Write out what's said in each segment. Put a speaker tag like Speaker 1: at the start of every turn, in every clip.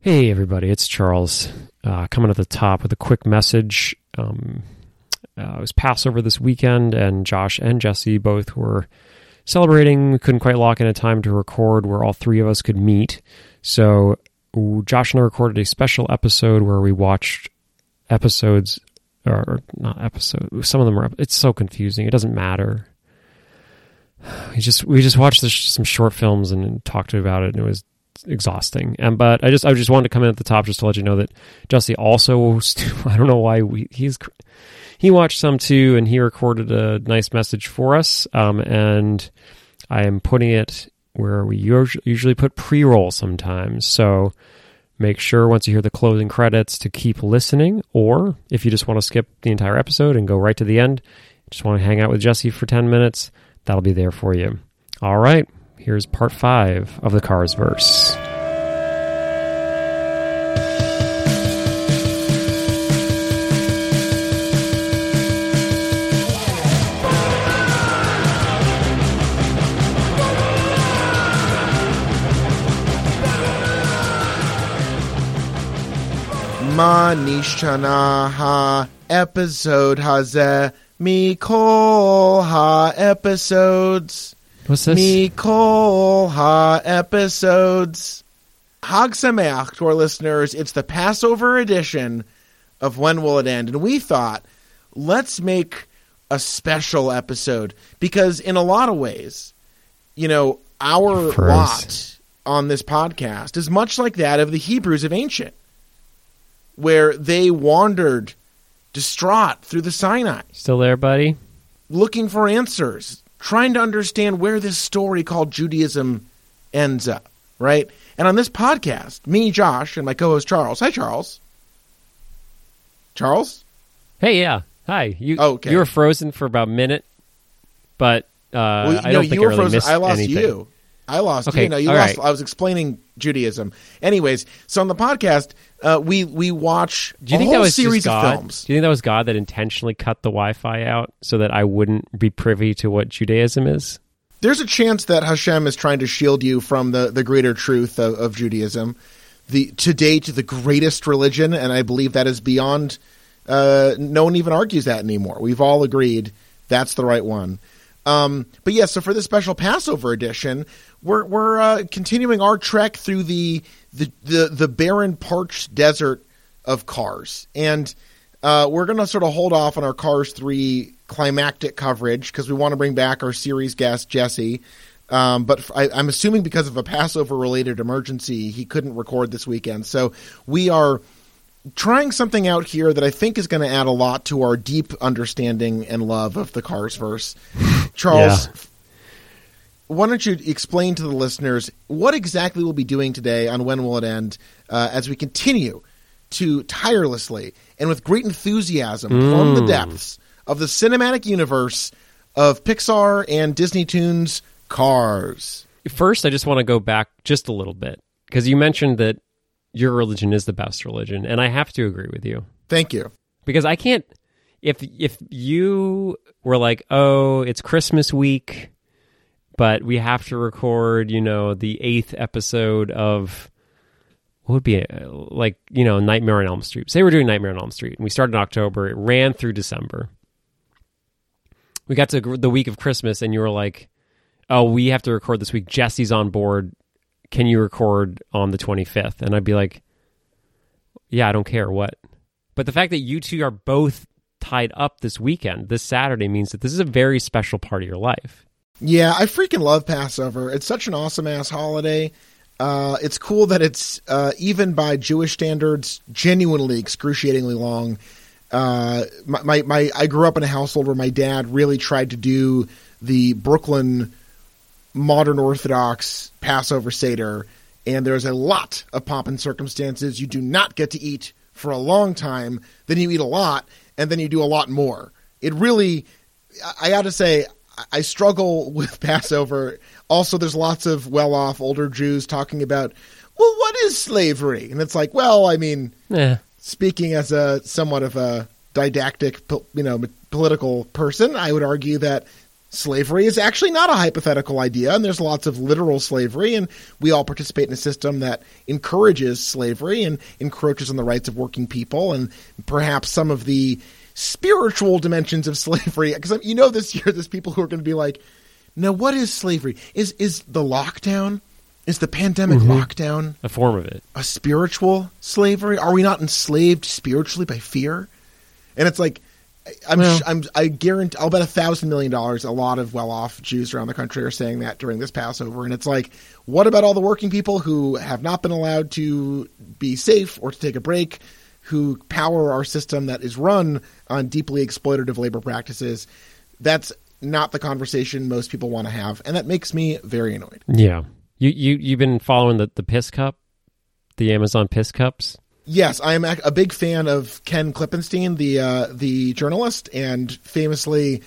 Speaker 1: Hey, everybody, it's Charles uh, coming at the top with a quick message. Um, uh, it was Passover this weekend, and Josh and Jesse both were celebrating. We couldn't quite lock in a time to record where all three of us could meet. So, Josh and I recorded a special episode where we watched episodes, or not episodes, some of them are, it's so confusing. It doesn't matter. We just we just watched this, some short films and talked about it, and it was exhausting. And but I just I just wanted to come in at the top just to let you know that Jesse also I don't know why we he's he watched some too and he recorded a nice message for us. Um, and I am putting it where we usually put pre roll sometimes. So make sure once you hear the closing credits to keep listening, or if you just want to skip the entire episode and go right to the end, just want to hang out with Jesse for 10 minutes, that'll be there for you. All right, here's part five of the Cars verse.
Speaker 2: Ha episode haze mikol ha episodes.
Speaker 1: What's this?
Speaker 2: Mikol ha episodes. Hag Sameach to our listeners. It's the Passover edition of When Will It End? And we thought, let's make a special episode because, in a lot of ways, you know, our
Speaker 1: First.
Speaker 2: lot on this podcast is much like that of the Hebrews of ancient, where they wandered distraught through the Sinai
Speaker 1: Still there, buddy?
Speaker 2: looking for answers, trying to understand where this story called Judaism ends up, right? And on this podcast, me, Josh, and my co host Charles. Hi, Charles. Charles?
Speaker 1: Hey, yeah. Hi. You
Speaker 2: Okay.
Speaker 1: you were frozen for about a minute, but uh,
Speaker 2: Well,
Speaker 1: I
Speaker 2: no,
Speaker 1: don't
Speaker 2: you
Speaker 1: think
Speaker 2: were
Speaker 1: I really
Speaker 2: frozen.
Speaker 1: missed
Speaker 2: I lost
Speaker 1: anything.
Speaker 2: you. I lost
Speaker 1: Okay,
Speaker 2: you. No, you
Speaker 1: all
Speaker 2: lost.
Speaker 1: right.
Speaker 2: I was explaining Judaism. Anyways, so on the podcast, uh, we we watch
Speaker 1: Do you
Speaker 2: a
Speaker 1: think
Speaker 2: whole
Speaker 1: that was
Speaker 2: series
Speaker 1: just God?
Speaker 2: of films.
Speaker 1: Do you think that was God that intentionally cut the Wi-Fi out so that I wouldn't be privy to what Judaism is?
Speaker 2: there's a chance that Hashem is trying to shield you from the, the greater truth of, of Judaism, the to date the greatest religion, and I believe that is beyond. Uh, no one even argues that anymore. We've all agreed that's the right one. Um, but yeah, so for this special Passover edition, we're we're uh, continuing our trek through the the the, the barren, parched desert of Cars, and uh, we're going to sort of hold off on our Cars three climactic coverage because we want to bring back our series guest Jesse. Um, but f- I, am assuming because of a Passover related emergency, he couldn't record this weekend. So we are trying something out here that I think is going to add a lot to our deep understanding and love of the Cars verse. Charles,
Speaker 1: Yeah.
Speaker 2: Why don't you explain to the listeners what exactly we'll be doing today on When Will It End uh, as we continue to tirelessly and with great enthusiasm plumb the depths of the cinematic universe of Pixar and Disney Toons Cars.
Speaker 1: First, I just want to go back just a little bit because you mentioned that your religion is the best religion, and I have to agree with you
Speaker 2: Thank you.
Speaker 1: because I can't. If if you were like, oh, it's Christmas week, but we have to record, you know, the eighth episode of what would be uh, like, you know, Nightmare on Elm Street. Say we're doing Nightmare on Elm Street, and we started in October. It ran through December. We got to the week of Christmas, and you were like, "Oh, we have to record this week. Jesse's on board. Can you record on the 25th?" And I'd be like, "Yeah, I don't care what." But the fact that you two are both tied up this weekend, this Saturday, means that this is a very special part of your life.
Speaker 2: Yeah, I freaking love Passover. It's such an awesome ass holiday. Uh, it's cool that it's uh, even by Jewish standards, genuinely excruciatingly long. Uh, my, my, my, I grew up in a household where my dad really tried to do the Brooklyn modern Orthodox Passover Seder, and there's a lot of pomp and circumstances. You do not get to eat for a long time, then you eat a lot, and then you do a lot more. It really, I- got to say, I- struggle with Passover. Also, there's lots of well off older Jews talking about, well, what is slavery? And it's like, well, I mean,
Speaker 1: Eh,
Speaker 2: speaking as a somewhat of a didactic, you know, political person, I would argue that slavery is actually not a hypothetical idea, and there's lots of literal slavery, and we all participate in a system that encourages slavery and encroaches on the rights of working people, and perhaps some of the spiritual dimensions of slavery. Because you know, this year there's people who are going to be like, "Now, what is slavery? Is is the lockdown?" Is the pandemic mm-hmm. lockdown
Speaker 1: a form of it?
Speaker 2: A spiritual slavery? Are we not enslaved spiritually by fear? And it's like I'm, well, I'm, I guarantee, I'll bet a thousand million dollars. A lot of well-off Jews around the country are saying that during this Passover, and it's like, what about all the working people who have not been allowed to be safe or to take a break, who power our system that is run on deeply exploitative labor practices? That's not the conversation most people want to have, and that makes me very annoyed.
Speaker 1: Yeah, you you you've been following the the piss cup, the Amazon piss cups
Speaker 2: yes, I am a big fan of Ken Klippenstein, the uh, the journalist, and famously,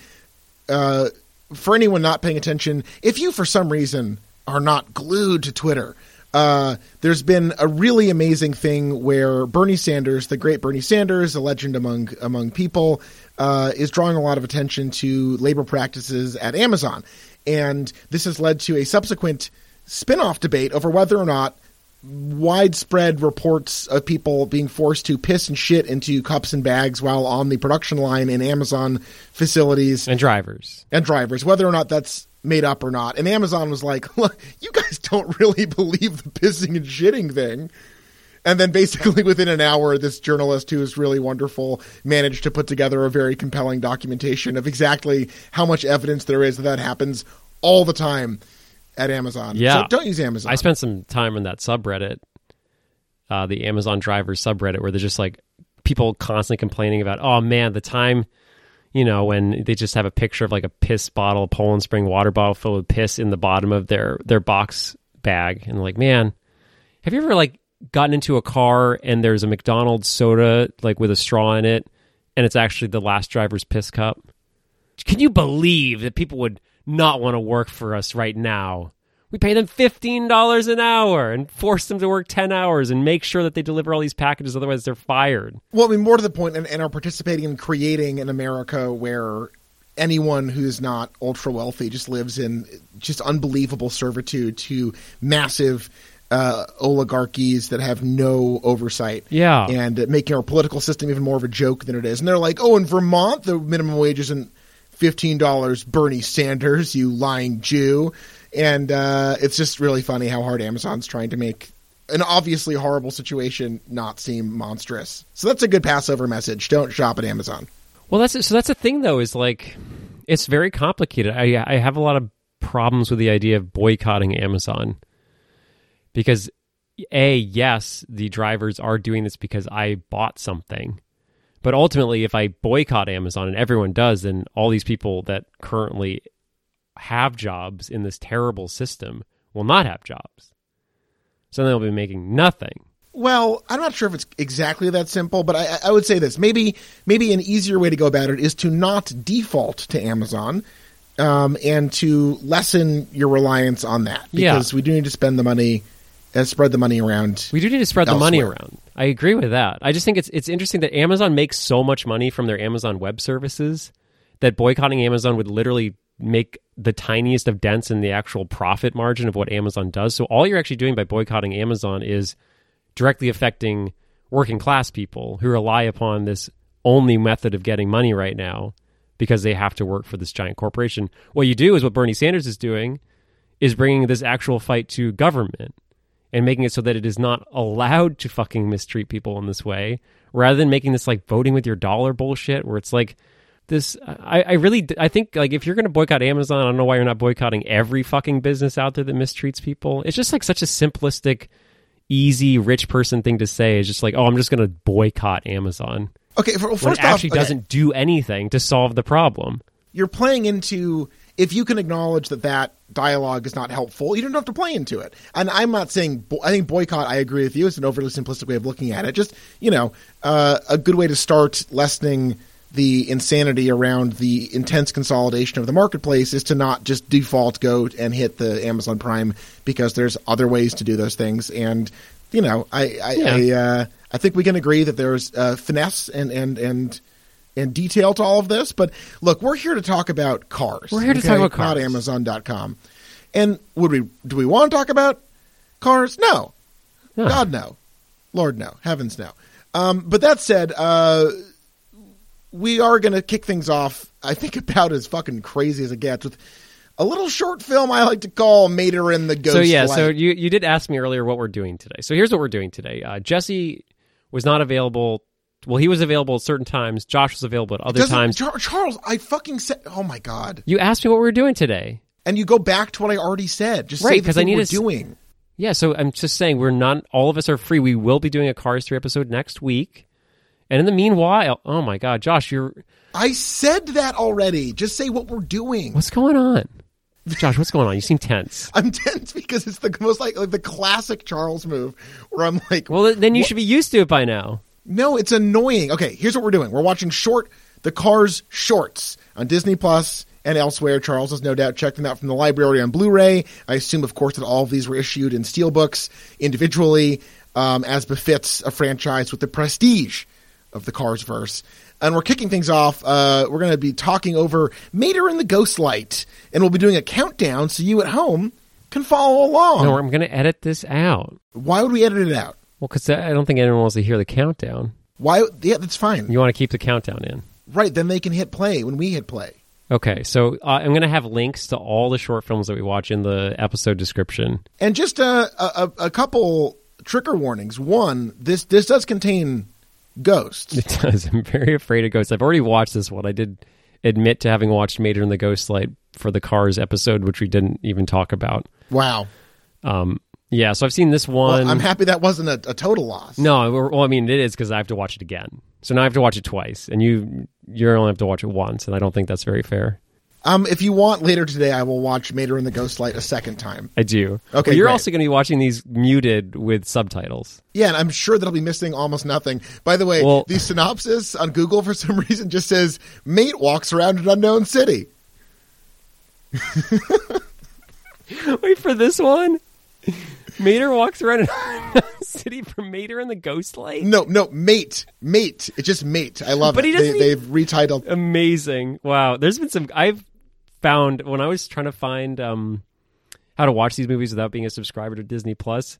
Speaker 2: uh, for anyone not paying attention, if you for some reason are not glued to Twitter, uh, there's been a really amazing thing where Bernie Sanders, the great Bernie Sanders, a legend among among people, uh, is drawing a lot of attention to labor practices at Amazon, and this has led to a subsequent spin-off debate over whether or not widespread reports of people being forced to piss and shit into cups and bags while on the production line in Amazon facilities.
Speaker 1: And drivers.
Speaker 2: And drivers, whether or not that's made up or not. And Amazon was like, "Look, you guys don't really believe the pissing and shitting thing." And then basically within an hour, this journalist who is really wonderful managed to put together a very compelling documentation of exactly how much evidence there is that that happens all the time at Amazon.
Speaker 1: Yeah.
Speaker 2: So don't use Amazon.
Speaker 1: I spent some time in that subreddit, uh, the Amazon drivers subreddit, where there's just like people constantly complaining about, oh man, the time, you know, when they just have a picture of like a piss bottle, a Poland Spring water bottle filled with piss in the bottom of their their box bag, and like, man, have you ever like gotten into a car and there's a McDonald's soda like with a straw in it, and it's actually the last driver's piss cup? Can you believe that people would not want to work for us right now. We pay them $15 an hour and force them to work 10 hours and make sure that they deliver all these packages, otherwise, they're fired.
Speaker 2: Well, I mean, more to the point, and, and are participating in creating an America where anyone who's not ultra wealthy just lives in just unbelievable servitude to massive uh, oligarchies that have no oversight.
Speaker 1: Yeah.
Speaker 2: And making our political system even more of a joke than it is. And they're like, oh, in Vermont, the minimum wage isn't $15 Bernie Sanders, you lying Jew. And uh, it's just really funny how hard Amazon's trying to make an obviously horrible situation not seem monstrous. So that's a good Passover message. Don't shop at Amazon.
Speaker 1: Well, that's so. That's the thing, though, is like it's very complicated. I I have a lot of problems with the idea of boycotting Amazon because a yes, the drivers are doing this because I bought something, but ultimately, if I boycott Amazon and everyone does, then all these people that currently have jobs in this terrible system will not have jobs. So they'll be making nothing.
Speaker 2: Well, I'm not sure if it's exactly that simple, but I, I, would say this: maybe maybe an easier way to go about it is to not default to Amazon, um, and to lessen your reliance on that because
Speaker 1: yeah.
Speaker 2: we do need to spend the money and spread the money around.
Speaker 1: We do need to spread elsewhere. the money around. I agree with that. I just think it's it's interesting that Amazon makes so much money from their Amazon Web Services that boycotting Amazon would literally make the tiniest of dents in the actual profit margin of what Amazon does. So all you're actually doing by boycotting Amazon is directly affecting working class people who rely upon this only method of getting money right now because they have to work for this giant corporation. What you do is what Bernie Sanders is doing is bringing this actual fight to government and making it so that it is not allowed to fucking mistreat people in this way rather than making this like voting with your dollar bullshit where it's like this I, I really I think like if you're going to boycott Amazon I don't know why you're not boycotting every fucking business out there that mistreats people it's just like such a simplistic easy rich person thing to say is just like oh I'm just going to boycott Amazon
Speaker 2: okay first
Speaker 1: it actually
Speaker 2: off, okay.
Speaker 1: doesn't do anything to solve the problem
Speaker 2: you're playing into if you can acknowledge that that dialogue is not helpful, you don't have to play into it. And I'm not saying I think boycott. I agree with you. It's an overly simplistic way of looking at it. Just you know, uh, a good way to start lessening the insanity around the intense consolidation of the marketplace is to not just default go and hit the Amazon Prime because there's other ways to do those things. And you know, I I yeah. I, uh, I think we can agree that there's uh, finesse and and and and detail to all of this. But look, we're here to talk about cars.
Speaker 1: We're here to talk about cars.
Speaker 2: not Amazon.com. And would we? Do we want to talk about cars? No.
Speaker 1: No.
Speaker 2: God no. Lord no. Heavens no. Um, but that said, uh, we are going to kick things off. I think about as fucking crazy as it gets with a little short film I like to call Mater in the Ghost.
Speaker 1: So yeah,
Speaker 2: Light.
Speaker 1: so you you did ask me earlier what we're doing today. So here's what we're doing today. Uh, Jesse was not available. Well, he was available at certain times. Josh was available at other
Speaker 2: Doesn't-
Speaker 1: times.
Speaker 2: Char- Charles, I fucking said, oh my god!
Speaker 1: You asked me what we were doing today.
Speaker 2: And you go back to what I already said. Just
Speaker 1: Right,
Speaker 2: say the
Speaker 1: 'cause I need
Speaker 2: we're
Speaker 1: to
Speaker 2: doing.
Speaker 1: Yeah, so I'm just saying we're not all of us are free. We will be doing a Cars 3 episode next week. And in the meanwhile, oh my god, Josh, you're
Speaker 2: I said that already. Just say what we're doing.
Speaker 1: what's going on? Josh, what's going on? You seem tense.
Speaker 2: I'm tense because it's the most like, like the classic Charles move where I'm like,
Speaker 1: Well, then you should be used to it by now.
Speaker 2: No, it's annoying. Okay, here's what we're doing. We're watching short the Cars shorts on Disney Plus and elsewhere. Charles has no doubt checked them out from the library on Blu-ray. I assume, of course, that all of these were issued in steelbooks individually, um, as befits a franchise with the prestige of the Cars verse. And we're kicking things off. Uh, we're going to be talking over Mater in the Ghost Light, and we'll be doing a countdown so you at home can follow along.
Speaker 1: No, I'm going to edit this out.
Speaker 2: Why would we edit it out?
Speaker 1: Well, because I don't think anyone wants to hear the countdown.
Speaker 2: Why? Yeah, that's fine.
Speaker 1: You want to keep the countdown in.
Speaker 2: Right, then they can hit play when we hit play.
Speaker 1: Okay, so uh, I'm going to have links to all the short films that we watch in the episode description.
Speaker 2: And just a, a, a couple trigger warnings. One, this this does contain ghosts.
Speaker 1: It does. I'm very afraid of ghosts. I've already watched this one. I did admit to having watched Mater in the Ghost Light for the Cars episode, which we didn't even talk about.
Speaker 2: Wow.
Speaker 1: Um, yeah, so I've seen this one.
Speaker 2: Well, I'm happy that wasn't a, a total loss.
Speaker 1: no, well, I mean, it is because I have to watch it again. So now I have to watch it twice, and you you only have to watch it once, and I don't think that's very fair.
Speaker 2: Um, if you want later today, I will watch Mater in the Ghost Light a second time.
Speaker 1: I do.
Speaker 2: Okay,
Speaker 1: Well, you're
Speaker 2: great.
Speaker 1: also going to be watching these muted with subtitles.
Speaker 2: Yeah, and I'm sure that I'll be missing almost nothing. By the way,
Speaker 1: Well-
Speaker 2: the synopsis on Google for some reason just says mate walks around an unknown city.
Speaker 1: Wait for this one. Mater walks around a city from Mater in the Ghost Light.
Speaker 2: No, no, mate, mate. It's just mate. I love
Speaker 1: But
Speaker 2: it.
Speaker 1: he doesn't
Speaker 2: they,
Speaker 1: even-
Speaker 2: they've retitled.
Speaker 1: Amazing! Wow, there's been some. I've found when I was trying to find um, how to watch these movies without being a subscriber to Disney Plus.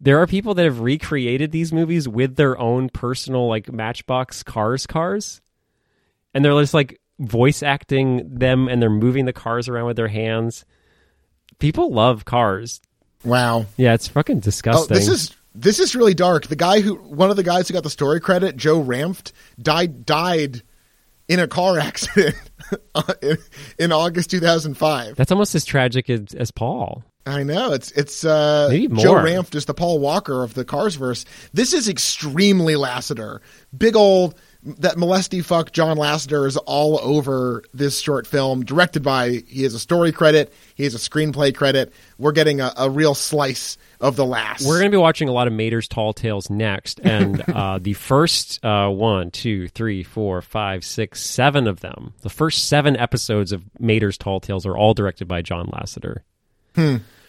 Speaker 1: There are people that have recreated these movies with their own personal like Matchbox cars cars, and they're just like voice acting them, and they're moving the cars around with their hands. People love cars.
Speaker 2: Wow.
Speaker 1: Yeah, it's fucking
Speaker 2: Oh,
Speaker 1: disgusting.
Speaker 2: this is this is really dark. The guy who one of the guys who got the story credit, Joe Ranft, died died in a car accident in, in August 2005.
Speaker 1: That's almost as tragic as, as Paul.
Speaker 2: I know it's it's uh, Joe. Ranft is the Paul Walker of the Cars verse. This is extremely Lasseter, Big old that molesty fuck John Lasseter is all over this short film. Directed by he has a story credit, he has a screenplay credit. We're getting a, a real slice of the last.
Speaker 1: We're going to be watching a lot of Mater's Tall Tales next, and uh, the first uh, one, two, three, four, five, six, seven of them, the first seven episodes of Mater's Tall Tales are all directed by John Lasseter.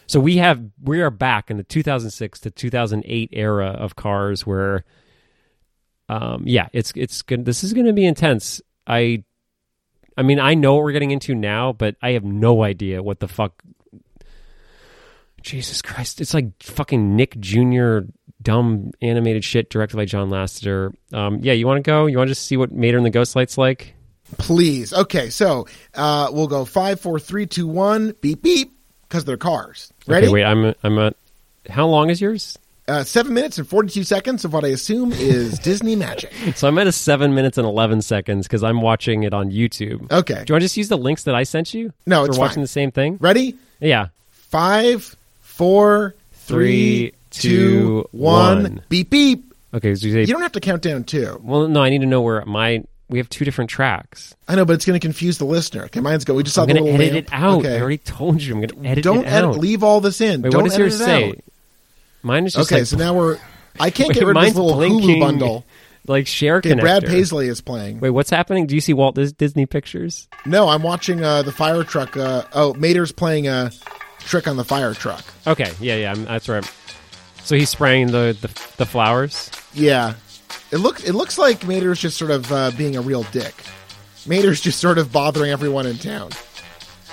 Speaker 1: So we have we are back in the 2006 to 2008 era of Cars, where, um, yeah, it's it's good. This is going to be intense. I, I mean, I know what we're getting into now, but I have no idea what the fuck Jesus Christ. It's like fucking Nick Jr. dumb animated shit directed by John Lasseter. Um, yeah, you want to go? You want to just see what Mater and the Ghost Light's like?
Speaker 2: Please. Okay, so uh, we'll go five, four, three, two, one. Beep beep, because they're cars. Ready?
Speaker 1: Okay, wait, I'm I'm at how long is yours?
Speaker 2: Uh, seven minutes and forty-two seconds of what I assume is Disney magic.
Speaker 1: So I'm at a seven minutes and eleven seconds because I'm watching it on YouTube.
Speaker 2: Okay.
Speaker 1: Do you want to just use the links that I sent you?
Speaker 2: No,
Speaker 1: We're watching the same thing.
Speaker 2: Ready?
Speaker 1: Yeah.
Speaker 2: Five, four, three, two, one. Beep beep.
Speaker 1: Okay. So you say,
Speaker 2: You don't have to count down two.
Speaker 1: well, no, I need to know where my we have two different tracks.
Speaker 2: I know, but it's going to confuse the listener. Okay, mine's go. We just saw
Speaker 1: I'm
Speaker 2: the little
Speaker 1: edit
Speaker 2: lamp.
Speaker 1: it out. I already told you I'm going to edit
Speaker 2: don't
Speaker 1: it out.
Speaker 2: edit. Leave all this in.
Speaker 1: Wait,
Speaker 2: don't
Speaker 1: what does
Speaker 2: edit
Speaker 1: yours
Speaker 2: it
Speaker 1: say?
Speaker 2: out.
Speaker 1: Mine is just
Speaker 2: Okay,
Speaker 1: like
Speaker 2: so now we're. I can't
Speaker 1: Wait,
Speaker 2: get rid of this
Speaker 1: mine's
Speaker 2: little
Speaker 1: blinking.
Speaker 2: Hulu bundle.
Speaker 1: like share
Speaker 2: Okay,
Speaker 1: connector.
Speaker 2: Brad Paisley is playing.
Speaker 1: Wait, what's happening? Do you see Walt Dis- Disney Pictures?
Speaker 2: No, I'm watching uh, the fire truck. Uh, oh, Mater's playing a trick on the fire truck.
Speaker 1: Okay, yeah, yeah, I'm, that's right. So he's spraying the, the the flowers.
Speaker 2: Yeah. It looks it looks like Mater's just sort of uh, being a real dick. Mater's just sort of bothering everyone in town.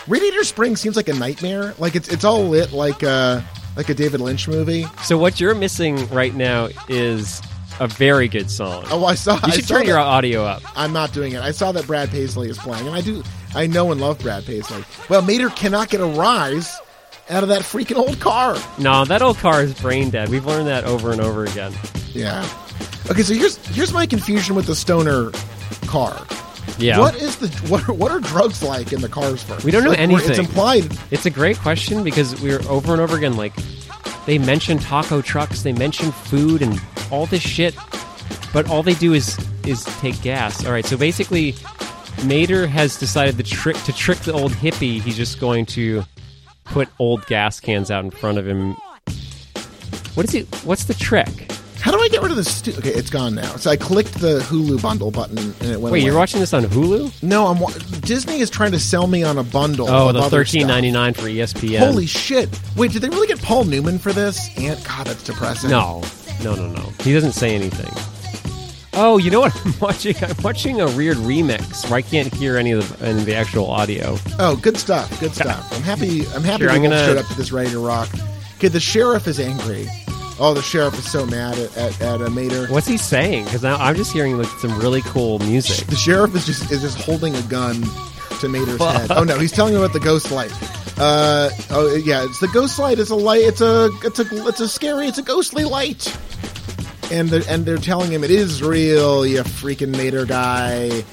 Speaker 2: Radiator Springs seems like a nightmare. Like it's it's all lit like a like a David Lynch movie.
Speaker 1: So what you're missing right now is a very good song.
Speaker 2: Oh, I saw.
Speaker 1: you
Speaker 2: I
Speaker 1: should
Speaker 2: saw
Speaker 1: turn your
Speaker 2: that-
Speaker 1: audio up.
Speaker 2: I'm not doing it. I saw that Brad Paisley is playing, and I do. I know and love Brad Paisley. Well, Mater cannot get a rise out of that freaking old car.
Speaker 1: No, that old car is brain dead. We've learned that over and over again.
Speaker 2: Yeah. Okay, so here's here's my confusion with the stoner car.
Speaker 1: Yeah.
Speaker 2: What is the what are, what are drugs like in the cars first?
Speaker 1: We don't know
Speaker 2: Like, where It's implied.
Speaker 1: It's a great question because we're over and over again like they mention taco trucks, they mention food and all this shit, but all they do is is take gas. All right, so basically Mater has decided the trick to trick the old hippie, he's just going to put old gas cans out in front of him. What is he what's the trick?
Speaker 2: How do I get rid of this? Stu- okay, it's gone now. So I clicked the Hulu bundle button and it went.
Speaker 1: Wait,
Speaker 2: away.
Speaker 1: you're watching this on Hulu?
Speaker 2: No, I'm. wa- Disney is trying to sell me on a bundle.
Speaker 1: Oh, the thirteen ninety nine for ESPN.
Speaker 2: Holy shit! Wait, did they really get Paul Newman for this? And God, that's depressing.
Speaker 1: No, no, no, no. He doesn't say anything. Oh, you know what I'm watching? I'm watching a weird remix where I can't hear any of the, any of the actual audio.
Speaker 2: Oh, good stuff. Good stuff. I'm happy. I'm happy
Speaker 1: Here,
Speaker 2: we
Speaker 1: I'm gonna-
Speaker 2: showed up to this ready to rock. Okay, the sheriff is angry. Oh, the sheriff is so mad at at, at uh, Mater.
Speaker 1: What's he saying? Because now I'm just hearing like some really cool music.
Speaker 2: The sheriff is just is just holding a gun to Mater's
Speaker 1: Fuck.
Speaker 2: head. Oh no, he's telling him about the ghost light. Uh oh yeah, it's the ghost light. It's a light. It's a it's a it's a scary. It's a ghostly light. And they're, and they're telling him it is real. You freaking Mater guy.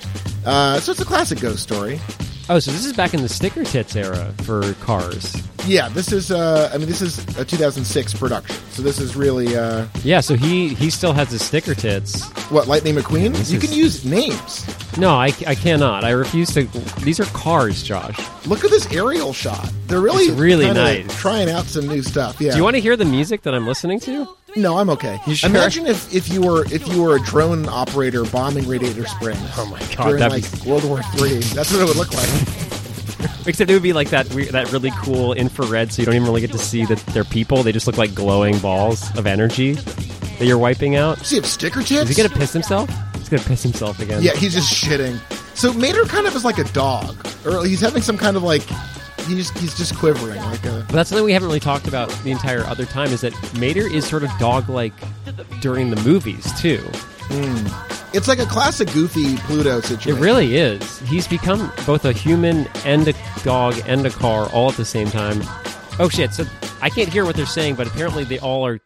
Speaker 2: Uh, so it's a classic ghost story.
Speaker 1: Oh, so this is back in the sticker tits era for cars.
Speaker 2: Yeah, this is. Uh, I mean, this is a 2006 production. So this is really uh,
Speaker 1: Yeah, so he he still has his sticker tits.
Speaker 2: what Lightning McQueen.
Speaker 1: This
Speaker 2: you
Speaker 1: is-
Speaker 2: can use names.
Speaker 1: No, I, I cannot. I refuse to. These are cars, Josh.
Speaker 2: Look at this aerial shot. They're really
Speaker 1: It's really nice.
Speaker 2: Trying out some new stuff. Yeah.
Speaker 1: Do you want to hear the music that I'm listening to?
Speaker 2: No, I'm okay.
Speaker 1: You sure?
Speaker 2: Imagine if, if you were if you were a drone operator bombing Radiator Springs.
Speaker 1: Oh my God,
Speaker 2: During
Speaker 1: that'd
Speaker 2: like
Speaker 1: be-
Speaker 2: World War Three. That's what it would look like.
Speaker 1: Except it would be like that weird, that really cool infrared, so you don't even really get to see that they're people. They just look like glowing balls of energy that you're wiping out.
Speaker 2: Does he have sticker tits?
Speaker 1: Is he gonna piss himself? He's gonna piss himself again.
Speaker 2: Yeah, he's just shitting. So Mater kind of is like a dog, or he's having some kind of like he just he's just quivering like a.
Speaker 1: But that's something we haven't really talked about the entire other time is that Mater is sort of dog-like during the movies too.
Speaker 2: It's like a classic goofy Pluto situation.
Speaker 1: It really is. He's become both a human and a dog and a car all at the same time. Oh shit! So I can't hear what they're saying, but apparently they all are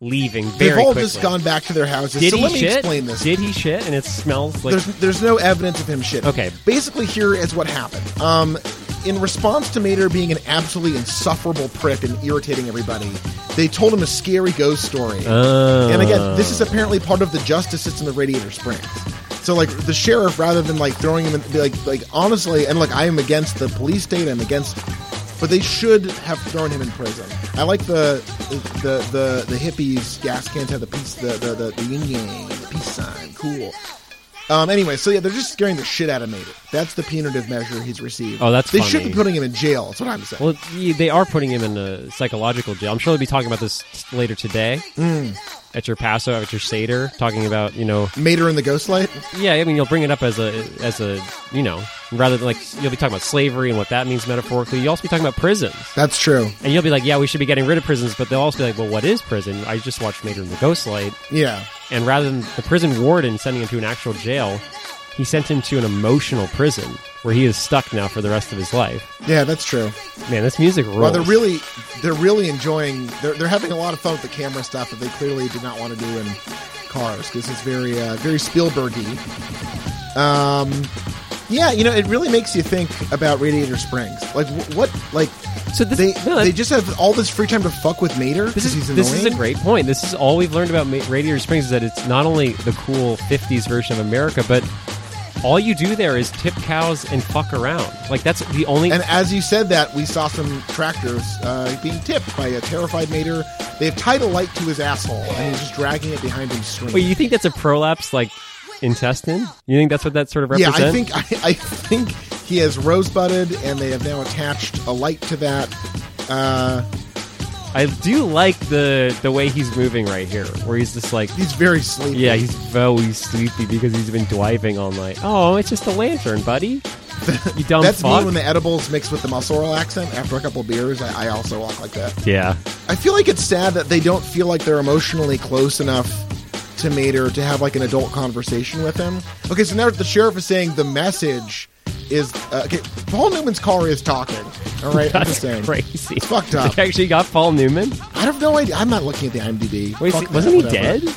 Speaker 1: leaving very
Speaker 2: They've all
Speaker 1: quickly.
Speaker 2: just gone back to their houses.
Speaker 1: Did
Speaker 2: so
Speaker 1: he
Speaker 2: let me
Speaker 1: shit?
Speaker 2: explain this.
Speaker 1: Did he shit? And it smells like
Speaker 2: there's there's no evidence of him shit.
Speaker 1: Okay.
Speaker 2: Basically, here is what happened. Um, in response to Mater being an absolutely insufferable prick and irritating everybody, they told him a scary ghost story.
Speaker 1: Oh.
Speaker 2: And again, this is apparently part of the justice system of Radiator Springs. So, like the sheriff, rather than like throwing him, in, like, like honestly, and like I am against the police state. I'm against, but they should have thrown him in prison. I like the the the the hippies gas cans have the peace, the the the, the yin yang, the peace sign. Cool. Um, anyway, so yeah, they're just scaring the shit out of Mater. That's the punitive measure he's received.
Speaker 1: Oh, that's
Speaker 2: they
Speaker 1: funny.
Speaker 2: should be putting him in jail. That's what I'm saying.
Speaker 1: Well, they are putting him in a psychological jail. I'm sure they'll be talking about this later today
Speaker 2: Hmm.
Speaker 1: At your Paso, at your Seder, talking about you know.
Speaker 2: Mater in the ghost light.
Speaker 1: Yeah, I mean, you'll bring it up as a as a you know rather than like you'll be talking about slavery and what that means metaphorically. You'll also be talking about prisons,
Speaker 2: That's true.
Speaker 1: and you'll be like, yeah, we should be getting rid of prisons, but they'll also be like, well, what is prison? I just watched Mater in the Ghost Light,
Speaker 2: Yeah.
Speaker 1: and rather than the prison warden sending him to an actual jail, he sent him to an emotional prison where he is stuck now for the rest of his life.
Speaker 2: Yeah, that's true.
Speaker 1: Man, this music rules.
Speaker 2: Well, they're really, they're really enjoying. They're, they're having a lot of fun with the camera stuff that they clearly did not want to do in Cars. because it's very, uh, very Spielbergy. Um, yeah, you know, it really makes you think about Radiator Springs. Like, wh- what, like,
Speaker 1: so this,
Speaker 2: they
Speaker 1: no,
Speaker 2: they just have all this free time to fuck with Mater
Speaker 1: This
Speaker 2: because
Speaker 1: is
Speaker 2: he's
Speaker 1: this is a great point. This is all we've learned about Ma- Radiator Springs is that it's not only the cool '50s version of America, but all you do there is tip cows and fuck around. Like that's the only.
Speaker 2: And as you said that, we saw some tractors uh, being tipped by a terrified Mater. They have tied a light to his asshole, and he's just dragging it behind him, screaming.
Speaker 1: Wait, you think that's a prolapse like intestine? You think that's what that sort of represents? Yeah.
Speaker 2: I think I, I think he has rosebudded, and they have now attached a light to that. Uh,
Speaker 1: I do like the the way he's moving right here, where he's just like,
Speaker 2: He's very sleepy.
Speaker 1: yeah, he's very sleepy because he's been driving all night. Oh, it's just a lantern, buddy. You dumb
Speaker 2: That's
Speaker 1: fuck.
Speaker 2: me when the edibles mix with the muscle oil accent. After a couple beers, I, I also walk like that.
Speaker 1: yeah,
Speaker 2: I feel like it's sad that they don't feel like they're emotionally close enough to Mater to have like an adult conversation with him. Okay, so now the sheriff is saying the message is uh, okay. Paul Newman's car is talking. All right, I'm just saying.
Speaker 1: crazy.
Speaker 2: It's fucked up.
Speaker 1: They actually got Paul Newman.
Speaker 2: I have no idea. I'm not looking at the IMDb.
Speaker 1: Wait,
Speaker 2: Fuck
Speaker 1: wasn't he
Speaker 2: whatever.
Speaker 1: dead?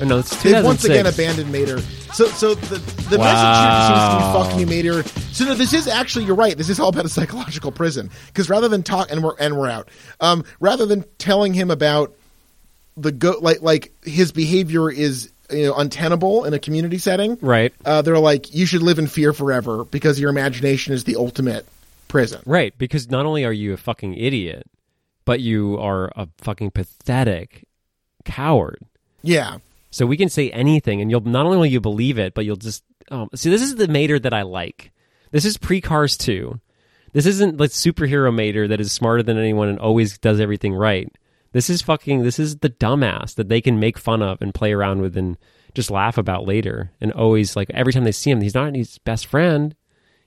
Speaker 1: Oh, no, it's
Speaker 2: They've
Speaker 1: 2006.
Speaker 2: once again abandoned Mater. So, so the the
Speaker 1: Wow.
Speaker 2: message here seems to be "fuck you, Mater." So, no, this is actually you're right. This is all about a psychological prison because rather than talk and we're and we're out, um, rather than telling him about the go like like his behavior is you know untenable in a community setting,
Speaker 1: Right,
Speaker 2: uh, they're like you should live in fear forever because your imagination is the ultimate prison.
Speaker 1: right. Because not only are you a fucking idiot, but you are a fucking pathetic coward.
Speaker 2: Yeah,
Speaker 1: So we can say anything, and you'll not only will you believe it, but you'll just um, see. This is the Mater that I like. This is pre Cars two. This isn't like superhero Mater that is smarter than anyone and always does everything right. This is fucking. This is the dumbass that they can make fun of and play around with and just laugh about later. And always like every time they see him, he's not his best friend.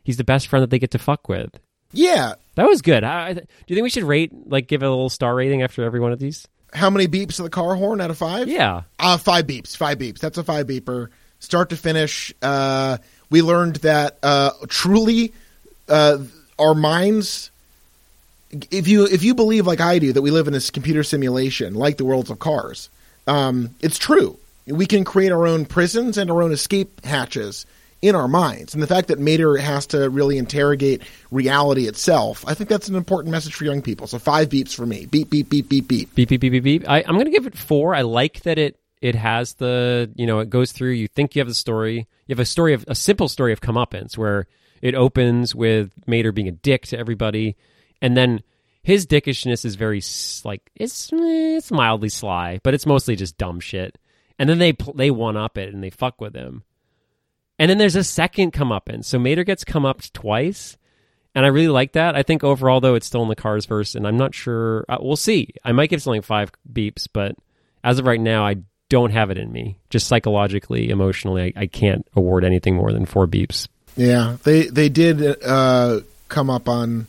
Speaker 1: He's the best friend that they get to fuck with.
Speaker 2: yeah.
Speaker 1: That was good. I, do you think we should rate like give it a little star rating after every one of these?
Speaker 2: How many beeps of the car horn out of five?
Speaker 1: Yeah.
Speaker 2: Uh, five beeps. Five beeps. That's a five beeper. Start to finish. Uh, we learned that uh, truly uh, our minds. If you if you believe like I do that we live in this computer simulation like the worlds of cars, um, it's true. We can create our own prisons and our own escape hatches in our minds. And the fact that Mater has to really interrogate reality itself, I think that's an important message for young people. So five beeps for me. Beep beep beep beep beep.
Speaker 1: beep beep beep beep beep. I, I'm going to give it four. I like that it it has the you know it goes through. You think you have the story. You have a story of a simple story of comeuppance where it opens with Mater being a dick to everybody, and then his dickishness is very like it's eh, it's mildly sly, but it's mostly just dumb shit. And then they they one up it and they fuck with him. And then there's a second come up comeuppance. So Mater gets come up twice. And I really like that. I think overall, though, it's still in the Cars verse, and I'm not sure. Uh, we'll see. I might give something five beeps, but as of right now, I don't have it in me. Just psychologically, emotionally, I, I can't award anything more than four beeps.
Speaker 2: Yeah, they they did uh, come up on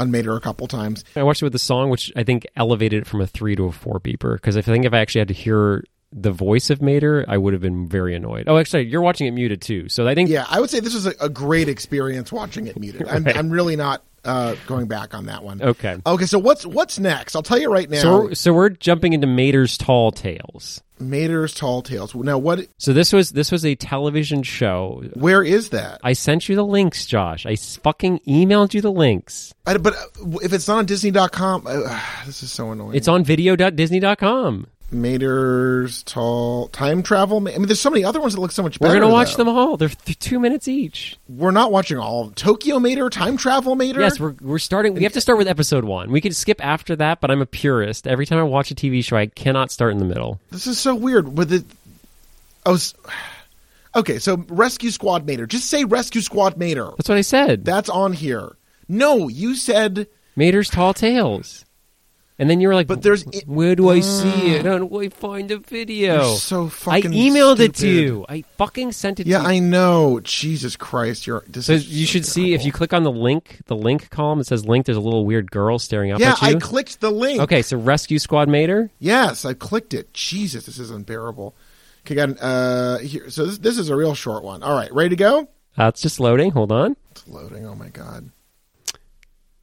Speaker 2: on Mater a couple times.
Speaker 1: I watched it with the song, which I think elevated it from a three to a four beeper. Because if I think if I actually had to hear the voice of Mater, I would have been very annoyed. Oh, actually, you're watching it muted too, so I think
Speaker 2: Yeah, I would say this was a, a great experience watching it muted. I'm,
Speaker 1: Right.
Speaker 2: I'm really not uh, going back on that one.
Speaker 1: okay.
Speaker 2: Okay, so what's what's next? I'll tell you right now.
Speaker 1: So so we're jumping into Mater's Tall Tales.
Speaker 2: Mater's Tall Tales. Now, what?
Speaker 1: So this was this was a television show.
Speaker 2: Where is that?
Speaker 1: I sent you the links, Josh. I fucking emailed you the links.
Speaker 2: I, but uh, if it's not on Disney.com, uh, this is so annoying.
Speaker 1: It's on video.disney.com.
Speaker 2: Mater's Tall Time Travel. I mean, there's so many other ones that look so much better.
Speaker 1: We're going to watch
Speaker 2: though.
Speaker 1: them all. They're th- two minutes each.
Speaker 2: We're not watching all. of them. Tokyo Mater, Time Travel Mater.
Speaker 1: Yes, we're, we're starting. We have to start with episode one. We could skip after that, but I'm a purist. Every time I watch a TV show, I cannot start in the middle.
Speaker 2: This is so weird. With it, I was okay. So Rescue Squad Mater. Just say Rescue Squad Mater.
Speaker 1: That's what I said.
Speaker 2: That's on here. No, you said
Speaker 1: Mater's Tall Tales. And then you were like,
Speaker 2: But there's-
Speaker 1: where do I see it? How do I find a video?
Speaker 2: You're so
Speaker 1: I
Speaker 2: fucking.
Speaker 1: emailed it to you. I fucking sent it
Speaker 2: Yeah,
Speaker 1: to you.
Speaker 2: I know. Jesus Christ, you're. This
Speaker 1: So you
Speaker 2: so
Speaker 1: should see if you click on the link, the link column. It says link. There's a little weird girl staring up
Speaker 2: Yeah,
Speaker 1: at you.
Speaker 2: I clicked the link.
Speaker 1: okay, so Rescue Squad Mater.
Speaker 2: Yes, I clicked it. Jesus, this is unbearable. Okay, got uh here. So this this is a real short one. All right, ready to go?
Speaker 1: Uh, it's just loading. Hold on.
Speaker 2: It's loading. Oh my god.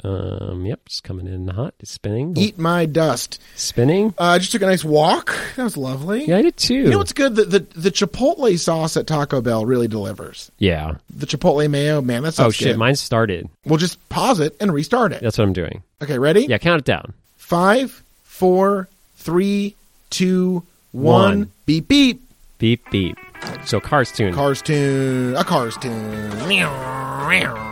Speaker 1: Um, yep, just coming in hot. It's spinning.
Speaker 2: Eat my dust.
Speaker 1: Spinning.
Speaker 2: Uh, I just took a nice walk. That was lovely.
Speaker 1: Yeah, I did too.
Speaker 2: You know what's good? The, the the Chipotle sauce at Taco Bell really delivers.
Speaker 1: yeah.
Speaker 2: The Chipotle mayo, man, that's
Speaker 1: Oh shit,
Speaker 2: good.
Speaker 1: mine started.
Speaker 2: We'll just pause it and restart it.
Speaker 1: That's what I'm doing.
Speaker 2: Okay, ready?
Speaker 1: Yeah, count it down.
Speaker 2: Five, four, three, two, one.
Speaker 1: One.
Speaker 2: Beep beep.
Speaker 1: Beep beep. So Cars Toon.
Speaker 2: Cars Toon. A Cars Toon. Meow, meow.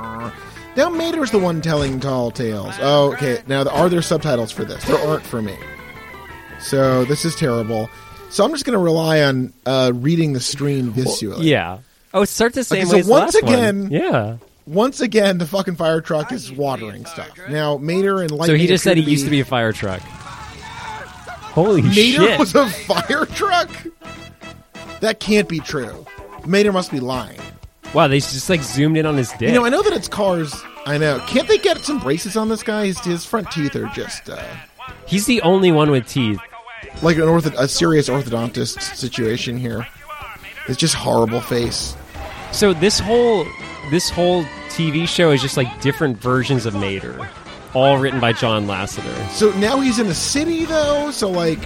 Speaker 2: Now Mater's the one telling tall tales. Oh, okay. Now, are there subtitles for this? There aren't for me. So this is terrible. So I'm just going to rely on uh, reading the stream visually.
Speaker 1: yeah. Oh, it starts the same
Speaker 2: Okay,
Speaker 1: way
Speaker 2: so
Speaker 1: as
Speaker 2: once
Speaker 1: last one.
Speaker 2: again-
Speaker 1: Yeah.
Speaker 2: Once again, the fucking fire truck is watering stuff. Now Mater and Lightning.
Speaker 1: So he just said he
Speaker 2: appear
Speaker 1: used to be a fire truck. Holy
Speaker 2: Mater
Speaker 1: shit!
Speaker 2: Mater was a fire truck? That can't be true. Mater must be lying.
Speaker 1: Wow, they just like zoomed in on his dick.
Speaker 2: You know, I know that it's cars. I know. Can't they get some braces on this guy? His, his front teeth are just uh,
Speaker 1: He's the only one with teeth.
Speaker 2: like an ortho- a serious orthodontist situation here. It's just horrible face.
Speaker 1: So this whole this whole TV show is just like different versions of Mater, all written by John Lasseter.
Speaker 2: So now he's in a city, though. So like,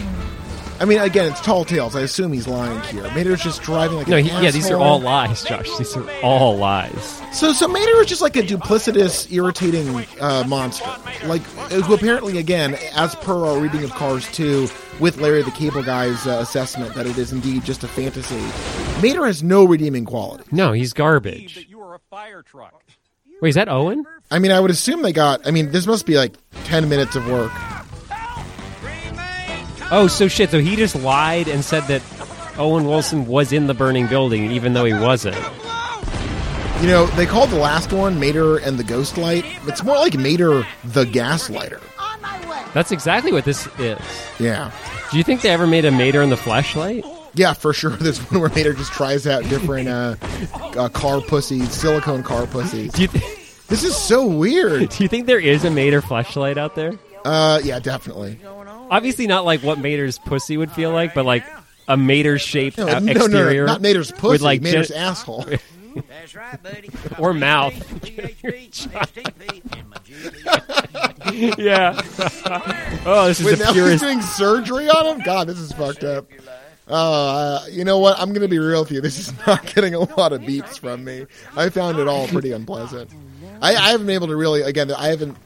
Speaker 2: I mean, again, it's tall tales. I assume he's lying here. Mater's just driving like a
Speaker 1: No,
Speaker 2: an
Speaker 1: he, yeah, these are all lies, Josh. These are all lies.
Speaker 2: So, so Mater is just like a duplicitous, irritating uh, monster. Like, who apparently, again, as per our reading of Cars 2, with Larry the Cable Guy's uh, assessment that it is indeed just a fantasy, Mater has no redeeming quality.
Speaker 1: No, he's garbage.
Speaker 3: you are a fire truck.
Speaker 1: Wait, is that Owen?
Speaker 2: I mean, I would assume they got. I mean, this must be like ten minutes of work.
Speaker 1: Oh, so shit. So he just lied and said that Owen Wilson was in the burning building, even though he wasn't.
Speaker 2: You know, they called the last one Mater and the Ghost Light. It's more like Mater the Gaslighter.
Speaker 1: That's exactly what this is.
Speaker 2: Yeah.
Speaker 1: Do you think they ever made a Mater in the flashlight?
Speaker 2: Yeah, for sure. There's one where Mater just tries out different uh, uh, car pussies, silicone car pussies.
Speaker 1: Th-
Speaker 2: This is so weird.
Speaker 1: do you think there is a Mater flashlight out there?
Speaker 2: Uh, yeah, definitely.
Speaker 1: Obviously, not like what Mater's pussy would feel like, but like a Mater shaped
Speaker 2: No,
Speaker 1: out
Speaker 2: no, no,
Speaker 1: exterior
Speaker 2: not Mater's pussy,
Speaker 1: with like
Speaker 2: Mater's
Speaker 1: gen-
Speaker 2: asshole.
Speaker 3: That's right, buddy.
Speaker 1: or mouth. yeah. oh, this is
Speaker 2: Wait,
Speaker 1: the
Speaker 2: now he's
Speaker 1: purest.
Speaker 2: doing surgery on him? God, this is fucked up. Uh, you know what? I'm going to be real with you. This is not getting a lot of beeps from me. I found it all pretty unpleasant. I, I haven't been able to really, again, I haven't.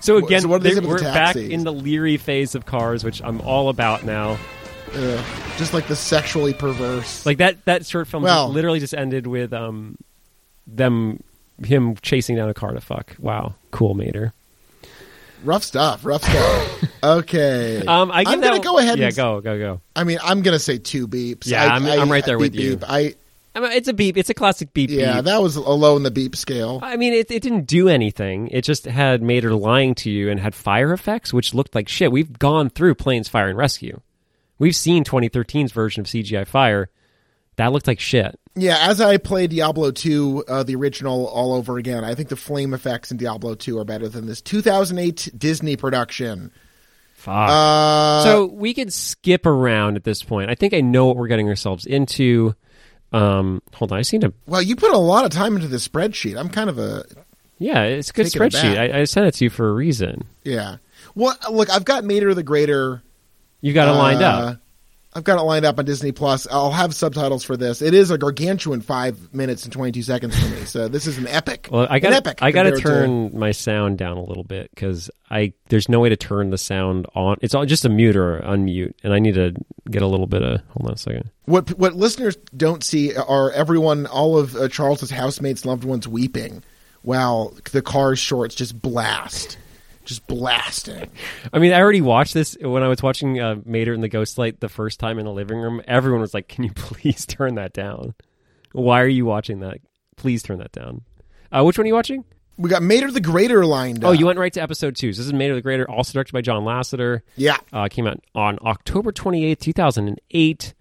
Speaker 1: So again,
Speaker 2: so what they
Speaker 1: they-
Speaker 2: say about
Speaker 1: we're back in the leery phase of cars, which I'm all about now.
Speaker 2: Uh, just like the sexually perverse.
Speaker 1: Like that that short film
Speaker 2: Well-
Speaker 1: literally just ended with um them him chasing down a car to fuck. Wow, cool Mater.
Speaker 2: rough stuff, rough stuff. Okay.
Speaker 1: Um, I
Speaker 2: I'm going
Speaker 1: that-
Speaker 2: to go ahead
Speaker 1: Yeah,
Speaker 2: and.
Speaker 1: go go go.
Speaker 2: I mean, I'm to say two beeps.
Speaker 1: Yeah,
Speaker 2: I,
Speaker 1: I'm-
Speaker 2: I-
Speaker 1: I'm right there
Speaker 2: beep,
Speaker 1: with you.
Speaker 2: beep. I,
Speaker 1: I mean, it's a beep. It's a classic beep.
Speaker 2: yeah,
Speaker 1: beep.
Speaker 2: that was a low in the beep scale.
Speaker 1: I mean, it, it didn't do anything. It just had Mater lying to you and had fire effects, which looked like shit. We've gone through Planes, Fire, and Rescue. We've seen 2013's version of CGI Fire. That looked like shit.
Speaker 2: Yeah, as I play Diablo 2, uh, the original, all over again, I think the flame effects in Diablo 2 are better than this 2008 Disney production.
Speaker 1: Fuck.
Speaker 2: Uh,
Speaker 1: so we could skip around at this point. I think I know what we're getting ourselves into. Um, hold on, I need to.
Speaker 2: well, you put a lot of time into this spreadsheet. I'm kind of a
Speaker 1: Yeah, it's a good spreadsheet. I, I sent it to you for a reason.
Speaker 2: yeah. Well, look, I've got Mater the Greater.
Speaker 1: You got it lined
Speaker 2: uh,
Speaker 1: up.
Speaker 2: I've got it lined up on Disney Plus. I'll have subtitles for this. It is a gargantuan five minutes and twenty two seconds for me. So this is an epic.
Speaker 1: Well, I
Speaker 2: an
Speaker 1: got
Speaker 2: epic.
Speaker 1: I got to turn my sound down a little bit because I there's no way to turn the sound on. It's all just a mute or unmute, and I need to get a little bit of. Hold on a second.
Speaker 2: What what listeners don't see are everyone, all of uh, Charles's housemates, loved ones weeping, while the car's shorts just blast, just blasting.
Speaker 1: I mean, I already watched this when I was watching uh, Mater and the Ghostlight the first time in the living room. Everyone was like, "Can you please turn that down? Why are you watching that? Please turn that down." Uh, which one are you watching?
Speaker 2: We got Mater the Greater lined
Speaker 1: Oh, you went right to episode two. So this is Mater the Greater, also directed by John Lasseter.
Speaker 2: yeah.
Speaker 1: Uh, came out on October 28th, 2008.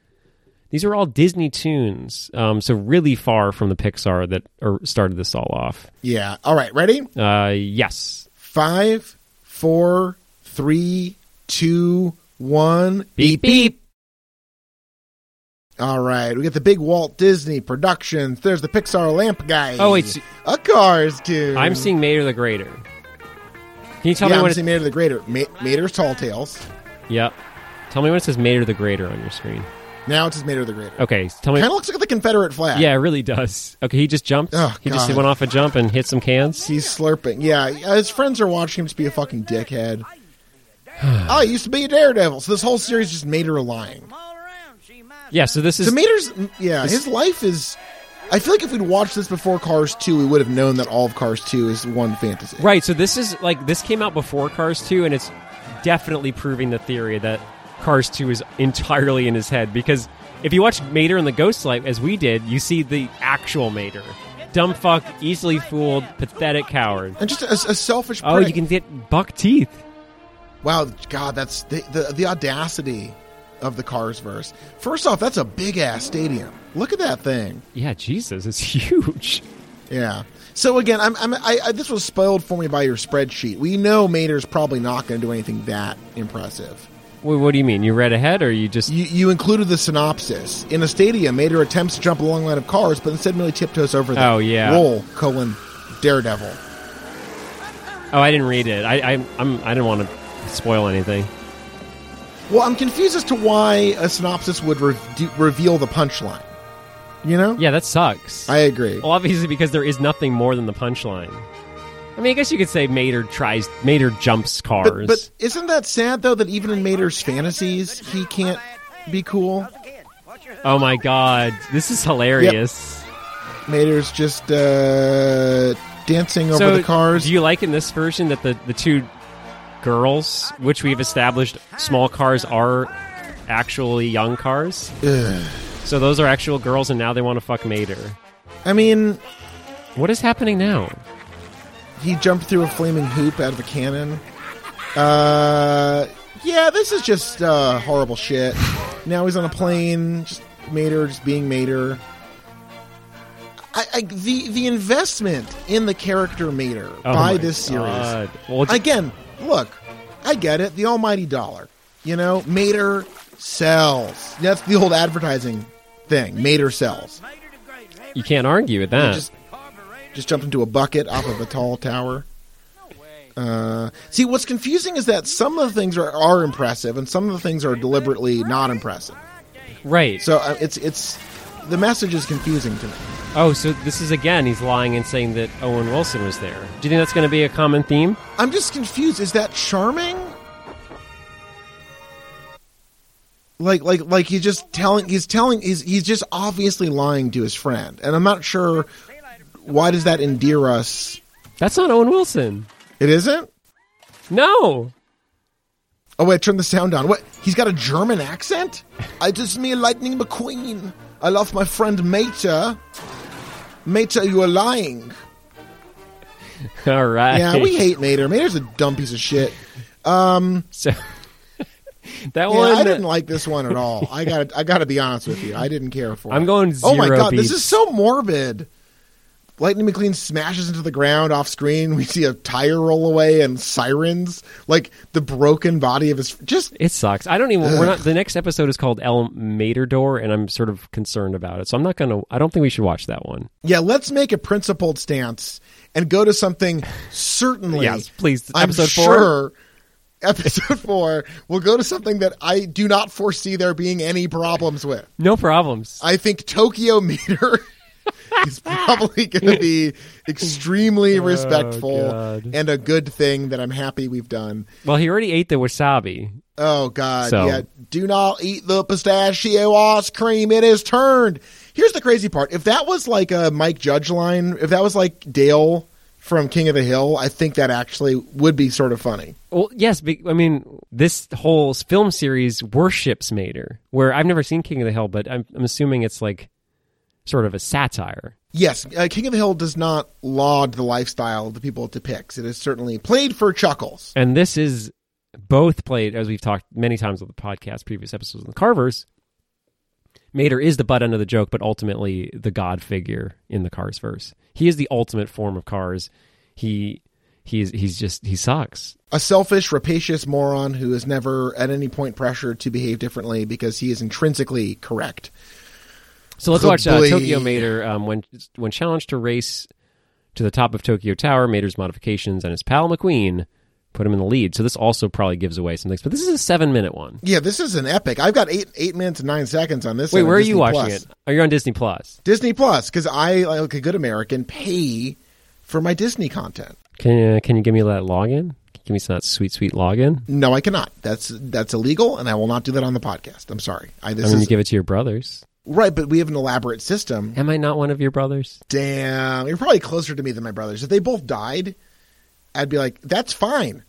Speaker 1: These are all Disney Toons, um, so really far from the Pixar that started this all off.
Speaker 2: Yeah. All right. Ready?
Speaker 1: Uh, yes.
Speaker 2: Five, four, three, two, one.
Speaker 1: Beep, beep.
Speaker 2: All right. We got the big Walt Disney Productions. There's the Pixar lamp guy.
Speaker 1: Oh, wait,
Speaker 2: a Cars too.
Speaker 1: I'm seeing Mater the Greater. Can you tell
Speaker 2: yeah,
Speaker 1: me
Speaker 2: I'm
Speaker 1: what
Speaker 2: seeing
Speaker 1: it
Speaker 2: Mater the Greater. Ma- Mater's Tall Tales.
Speaker 1: Yep. Tell me when it says Mater the Greater on your screen.
Speaker 2: Now it says Mater the Greater.
Speaker 1: Okay, tell me.
Speaker 2: Kind of looks like the Confederate flag.
Speaker 1: Yeah, it really does. Okay, he just jumped.
Speaker 2: Oh,
Speaker 1: he just
Speaker 2: God.
Speaker 1: went off a jump and hit some cans.
Speaker 2: He's slurping. Yeah, his friends are watching him just be a fucking dickhead. oh, he used to be a daredevil. So this whole series just made her a lying.
Speaker 3: All around, she might
Speaker 1: Yeah, so this is
Speaker 2: So Mater's, yeah, his life is. I feel like if we'd watched this before Cars 2, we would have known that all of Cars 2 is one fantasy.
Speaker 1: Right, so this is like this came out before Cars 2 and it's definitely proving the theory that Cars 2 is entirely in his head because if you watch Mater and the Ghost Light as we did, you see the actual Mater. Dumb fuck, easily fooled, pathetic coward.
Speaker 2: And just a, a selfish
Speaker 1: Oh, you can get buck teeth.
Speaker 2: Wow, God, that's the, the the audacity of the Cars verse. First off, that's a big ass stadium. Look at that thing.
Speaker 1: Yeah, Jesus, it's huge.
Speaker 2: Yeah. So again, I'm, I'm I, I this was spoiled for me by your spreadsheet. We know Mater's probably not going to do anything that impressive.
Speaker 1: Wait, what do you mean? You read ahead, or you just?
Speaker 2: You, you included the synopsis. In a stadium, Mater attempts to jump a long line of cars, but instead merely tiptoes over them.
Speaker 1: Oh, yeah.
Speaker 2: Roll colon Daredevil.
Speaker 1: Oh, I didn't read it. I I I'm, I didn't want to spoil anything.
Speaker 2: Well, I'm confused as to why a synopsis would re- do, reveal the punchline. You know?
Speaker 1: Yeah, that sucks.
Speaker 2: I agree.
Speaker 1: well, obviously because there is nothing more than the punchline. I mean, I guess you could say Mater tries. Mater jumps cars.
Speaker 2: But, but isn't that sad though that even in Mater's fantasies he can't be cool?
Speaker 1: oh my god, this is hilarious.
Speaker 2: Mater's just uh, dancing over
Speaker 1: so,
Speaker 2: the cars.
Speaker 1: do you like in this version that the the two girls, which we've established, small cars are actually young cars?
Speaker 2: Ugh.
Speaker 1: So those are actual girls, and now they want to fuck Mater.
Speaker 2: I mean,
Speaker 1: What is happening now?
Speaker 2: He jumped through a flaming hoop out of a cannon. Uh, yeah, this is just uh, horrible shit. Now he's on a plane, just Mater, just being Mater. I, I, the the investment in the character Mater
Speaker 1: Oh
Speaker 2: by this series
Speaker 1: Well,
Speaker 2: again, look, I get it. The almighty dollar. You know, Mater sells. That's the old advertising thing. Mater sells.
Speaker 1: you can't argue with that.
Speaker 2: just, just jumped into a bucket off of a tall tower. Uh, see, what's confusing is that some of the things are, are impressive, and some of the things are deliberately not impressive.
Speaker 1: right.
Speaker 2: So uh, it's it's the message is confusing to me.
Speaker 1: Oh, so this is again, he's lying and saying that Owen Wilson was there. Do you think that's going to be a common theme?
Speaker 2: I'm just confused. Is that charming? Like, like, like he's just telling. He's telling. He's he's just obviously lying to his friend, and I'm not sure why does that endear us.
Speaker 1: That's not Owen Wilson.
Speaker 2: It isn't.
Speaker 1: No.
Speaker 2: Oh wait, turn the sound down. What? He's got a German accent? I just me Lightning McQueen. I love my friend Mater. Mater, you are lying.
Speaker 1: All right.
Speaker 2: Yeah, we hate Mater. Mater's a dumb piece of shit.
Speaker 1: Um, so that
Speaker 2: Yeah,
Speaker 1: one.
Speaker 2: I didn't like this one at all. I got I got to be honest with you. I didn't care for.
Speaker 1: I'm going
Speaker 2: Oh my god, this is so morbid. Lightning McQueen smashes into the ground off screen. We see a tire roll away and sirens, like the broken body of his. Just
Speaker 1: It sucks. I don't even. We're not. The next episode is called El Matador, and I'm sort of concerned about it. So I'm not going to. I don't think we should watch that one.
Speaker 2: yeah, let's make a principled stance and go to something certainly.
Speaker 1: Yes, please.
Speaker 2: I'm
Speaker 1: Episode four?
Speaker 2: sure. Episode four, we'll go to something that I do not foresee there being any problems with.
Speaker 1: No problems.
Speaker 2: I think Tokyo Mater is probably going to be extremely oh, respectful
Speaker 1: Oh, God.
Speaker 2: and a good thing that I'm happy we've done.
Speaker 1: well, he already ate the wasabi.
Speaker 2: Oh God!
Speaker 1: So-
Speaker 2: Yeah, do not eat the pistachio ice cream. It is turned. Here's the crazy part: if that was like a Mike Judge line, if that was like Dale from King of the Hill, I think that actually would be sort of funny.
Speaker 1: Well, yes. I mean, this whole film series worships Mater. Where I've never seen King of the Hill, but I'm, I'm assuming it's like sort of a satire.
Speaker 2: Yes, uh, King of the Hill does not laud the lifestyle of the people it depicts. It is certainly played for chuckles.
Speaker 1: And this is both played, as we've talked many times on the podcast, previous episodes of the Carvers. Mater is the butt end of the joke, but ultimately the god figure in the Cars verse. He is the ultimate form of Cars. He he's he's just he sucks.
Speaker 2: a selfish, rapacious moron who is never at any point pressured to behave differently because he is intrinsically correct.
Speaker 1: So let's watch uh, Tokyo Mater um, when when challenged to race to the top of Tokyo Tower. Mater's modifications and his pal McQueen put him in the lead. So this also probably gives away some things. But this is a seven minute one.
Speaker 2: Yeah, this is an epic. I've got eight eight minutes and nine seconds on this.
Speaker 1: Wait, where are
Speaker 2: Disney
Speaker 1: you watching
Speaker 2: Plus.
Speaker 1: it? Are you on Disney Plus?
Speaker 2: Disney Plus, because I, like a good American, pay for my Disney content.
Speaker 1: Can you, can you give me that login? Give me some that sweet sweet login.
Speaker 2: No, I cannot. That's that's illegal, and I will not do that on the podcast. I'm sorry. I, this
Speaker 1: I mean,
Speaker 2: is
Speaker 1: you give it to your brothers.
Speaker 2: Right, but we have an elaborate system.
Speaker 1: Am I not one of your brothers?
Speaker 2: Damn, you're probably closer to me than my brothers. If they both died, I'd be like, that's fine.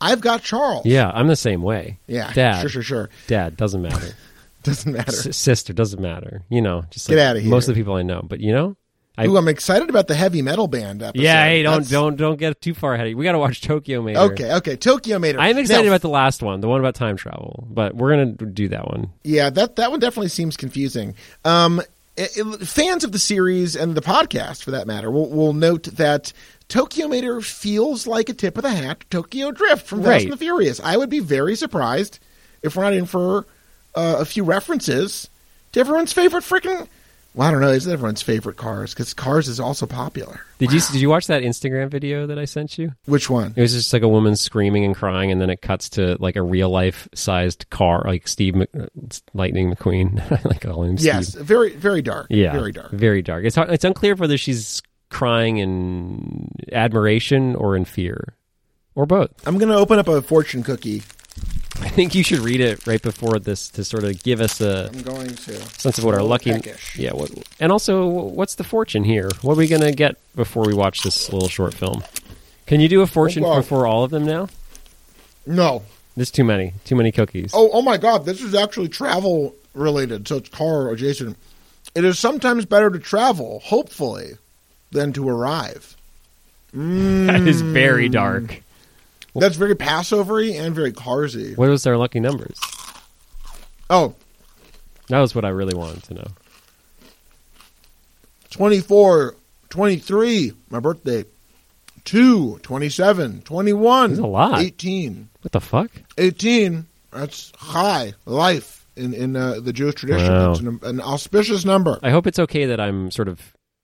Speaker 2: I've got Charles.
Speaker 1: Yeah, I'm the same way.
Speaker 2: yeah,
Speaker 1: Dad.
Speaker 2: sure, sure, sure.
Speaker 1: Dad doesn't matter.
Speaker 2: Doesn't matter.
Speaker 1: S- sister doesn't matter. You know, just
Speaker 2: Get
Speaker 1: like
Speaker 2: of here.
Speaker 1: Most of the people I know, but you know, I,
Speaker 2: Ooh, I'm excited about the heavy metal band episode.
Speaker 1: yeah, hey, don't
Speaker 2: That's-
Speaker 1: don't don't get too far ahead. of you. We got to watch Tokyo Mater.
Speaker 2: Okay, okay. Tokyo Mater.
Speaker 1: I'm excited
Speaker 2: Now,
Speaker 1: about the last one, the one about time travel, but we're gonna do that one.
Speaker 2: Yeah, that that one definitely seems confusing. Um, it- it- fans of the series and the podcast, for that matter, will, will note that Tokyo Mater feels like a tip of the hat to Tokyo Drift from Fast
Speaker 1: Right.
Speaker 2: and the Furious. I would be very surprised if we're not in for uh, a few references to everyone's favorite freaking. Well, I don't know. Is everyone's favorite cars? Because Cars is also popular.
Speaker 1: Did you did you watch that Instagram video that I sent you?
Speaker 2: Which one?
Speaker 1: It was just like a woman screaming and crying, and then it cuts to like a real life sized car, like Steve Mc, uh, Lightning McQueen. Like oh, calling him Steve.
Speaker 2: Yes, very very dark.
Speaker 1: Yeah,
Speaker 2: very dark.
Speaker 1: Very dark. It's hard- it's unclear whether she's crying in admiration or in fear, or both.
Speaker 2: I'm going to open up a fortune cookie.
Speaker 1: I think you should read it right before this to sort of give us a
Speaker 2: I'm going to.
Speaker 1: sense of what our lucky.
Speaker 2: peckish.
Speaker 1: Yeah, what, and also what's the fortune here? What are we gonna get before we watch this little short film? Can you do a fortune
Speaker 2: Oh,
Speaker 1: before all of them now?
Speaker 2: No.
Speaker 1: There's too many, too many cookies.
Speaker 2: Oh, oh my God! This is actually travel related, so it's car adjacent. It is sometimes better to travel, hopefully, than to arrive.
Speaker 1: that is very mm. dark.
Speaker 2: That's very Passovery and very Carsy.
Speaker 1: What was our lucky numbers?
Speaker 2: Oh,
Speaker 1: That was what I really wanted to know.
Speaker 2: 24, 23, my birthday. 2, 27, 21,
Speaker 1: That's a lot.
Speaker 2: 18.
Speaker 1: What the fuck?
Speaker 2: 18, that's high life in, in uh, the Jewish tradition.
Speaker 1: Wow.
Speaker 2: It's an, an auspicious number.
Speaker 1: I hope it's okay that I'm sort of,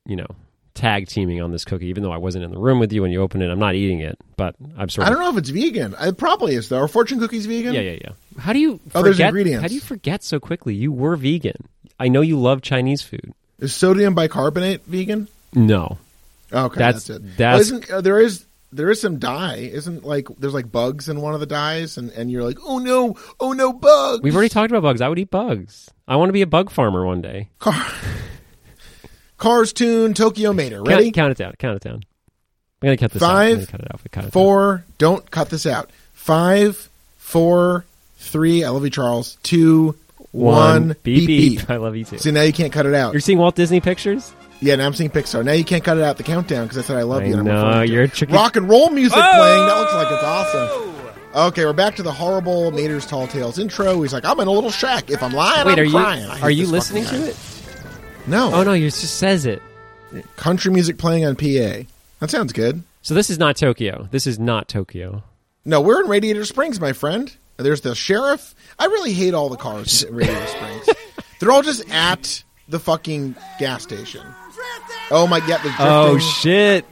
Speaker 1: you know, tag teaming on this cookie, even though I wasn't in the room with you when you opened it. I'm not eating it, but I'm sort
Speaker 2: I don't know if it's vegan. It probably is, though. Are fortune cookies vegan?
Speaker 1: Yeah, yeah, yeah. How do you
Speaker 2: Oh, there's
Speaker 1: forget?
Speaker 2: ingredients.
Speaker 1: How do you forget so quickly? You were vegan. I know you love Chinese food.
Speaker 2: Is sodium bicarbonate vegan?
Speaker 1: No,
Speaker 2: Okay,
Speaker 1: That's-
Speaker 2: that's, it.
Speaker 1: that's-
Speaker 2: Well, uh, there is there is some dye. Isn't like there's like bugs in one of the dyes, and, and you're like, oh no, oh no, bugs.
Speaker 1: we've already talked about bugs. I would eat bugs. I want to be a bug farmer one day.
Speaker 2: Car- Cars Toon Tokyo Mater. Ready?
Speaker 1: count it down. Count it down. I'm gonna cut this out.
Speaker 2: Five,
Speaker 1: gonna cut it out. Cut it down.
Speaker 2: Four. Don't cut this out. Five, four, three. I love you, Charles. Two, one.
Speaker 1: Beep, beep. I love you too.
Speaker 2: See now you can't cut it out.
Speaker 1: You're seeing Walt Disney pictures?
Speaker 2: Yeah, now I'm seeing Pixar. Now you can't cut it out the countdown because I said I love
Speaker 1: I
Speaker 2: you. and I'm
Speaker 1: know,
Speaker 2: referring to
Speaker 1: you're tricky-
Speaker 2: rock and roll music oh! playing. That looks like it's awesome. Okay, we're back to the horrible Mater's Tall Tales intro. He's like, I'm in a little shack. If I'm lying,
Speaker 1: Wait,
Speaker 2: I'm
Speaker 1: are you
Speaker 2: crying. I hate
Speaker 1: are you listening to it?
Speaker 2: No.
Speaker 1: Oh no, it just says it.
Speaker 2: Country music playing on PA. That sounds good.
Speaker 1: So this is not Tokyo. This is not Tokyo.
Speaker 2: No, we're in Radiator Springs, my friend. There's the sheriff. I really hate all the cars in Radiator Springs. They're all just at the fucking gas station. Oh my, yeah, the
Speaker 1: Oh shit!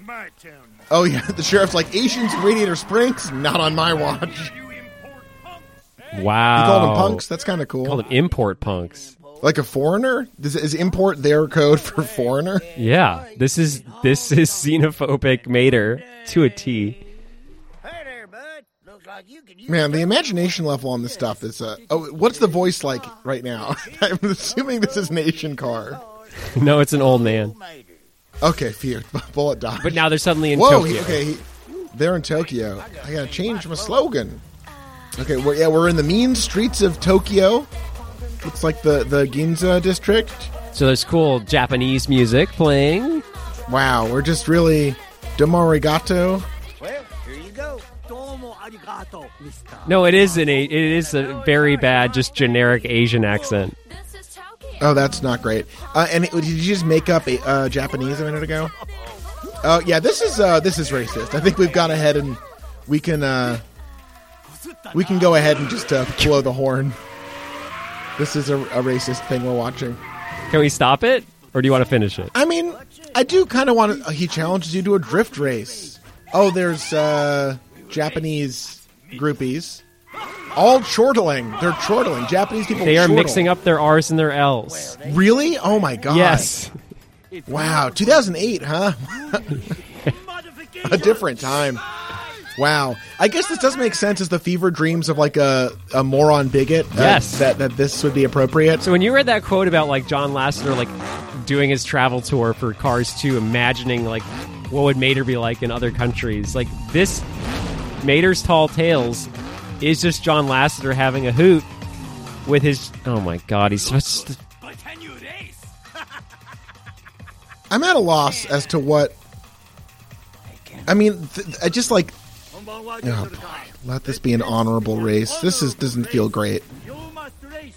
Speaker 2: Oh yeah, the sheriff's like Asians in Radiator Springs, not on my watch.
Speaker 3: You import punks.
Speaker 1: Wow.
Speaker 2: You called them punks. That's kind of cool.
Speaker 1: Called them import punks.
Speaker 2: Like a foreigner? Is, is import their code for foreigner?
Speaker 1: Yeah, this is this is xenophobic Mater to a T.
Speaker 3: Hey there, bud. Looks like you can
Speaker 2: Man, the imagination level on this stuff is. Uh, oh, what's the voice like right now? I'm assuming this is Nation car.
Speaker 1: No, it's an old man.
Speaker 2: Okay, phew. Bullet dodge.
Speaker 1: But now they're suddenly in
Speaker 2: Whoa,
Speaker 1: Tokyo.
Speaker 2: he- okay, he, they're in Tokyo. I gotta change my slogan. Okay, we're, yeah, we're in the mean streets of Tokyo. Looks like the, the Ginza district.
Speaker 1: So there's cool Japanese music playing.
Speaker 2: Wow, we're just really Domo arigato.
Speaker 3: Well, here you go. Domo arigato, mister.
Speaker 1: No, it is an it is a very bad, just generic Asian accent.
Speaker 4: This is Tokyo.
Speaker 2: Oh, that's not great. Uh, and it, did you just make up a uh, Japanese a minute ago? Oh, yeah. This is uh, this is racist. I think we've gone ahead and we can uh, we can go ahead and just uh, blow the horn. This is a, a racist thing we're watching.
Speaker 1: Can we stop it, or do you want to finish it?
Speaker 2: I mean, I do kind of want to. He challenges you to a drift race. Oh, there's uh, Japanese groupies. All chortling. They're chortling. Japanese people.
Speaker 1: They are
Speaker 2: chortle.
Speaker 1: mixing up their R's and their L's.
Speaker 2: Really? Oh my god.
Speaker 1: Yes.
Speaker 2: Wow. 2008, huh? a different time. Wow. I guess this does make sense as the fever dreams of like a, a moron bigot. uh,
Speaker 1: Yes.
Speaker 2: That, that this would be appropriate.
Speaker 1: So when you read that quote about like John Lasseter like doing his travel tour for Cars 2, imagining like what would Mater be like in other countries, like this Mater's Tall Tales is just John Lasseter having a hoot with his. Oh my god, he's such.
Speaker 2: I'm at a loss as to what. I mean, th- I just like. Oh boy, let this be an honorable race. This is doesn't feel great.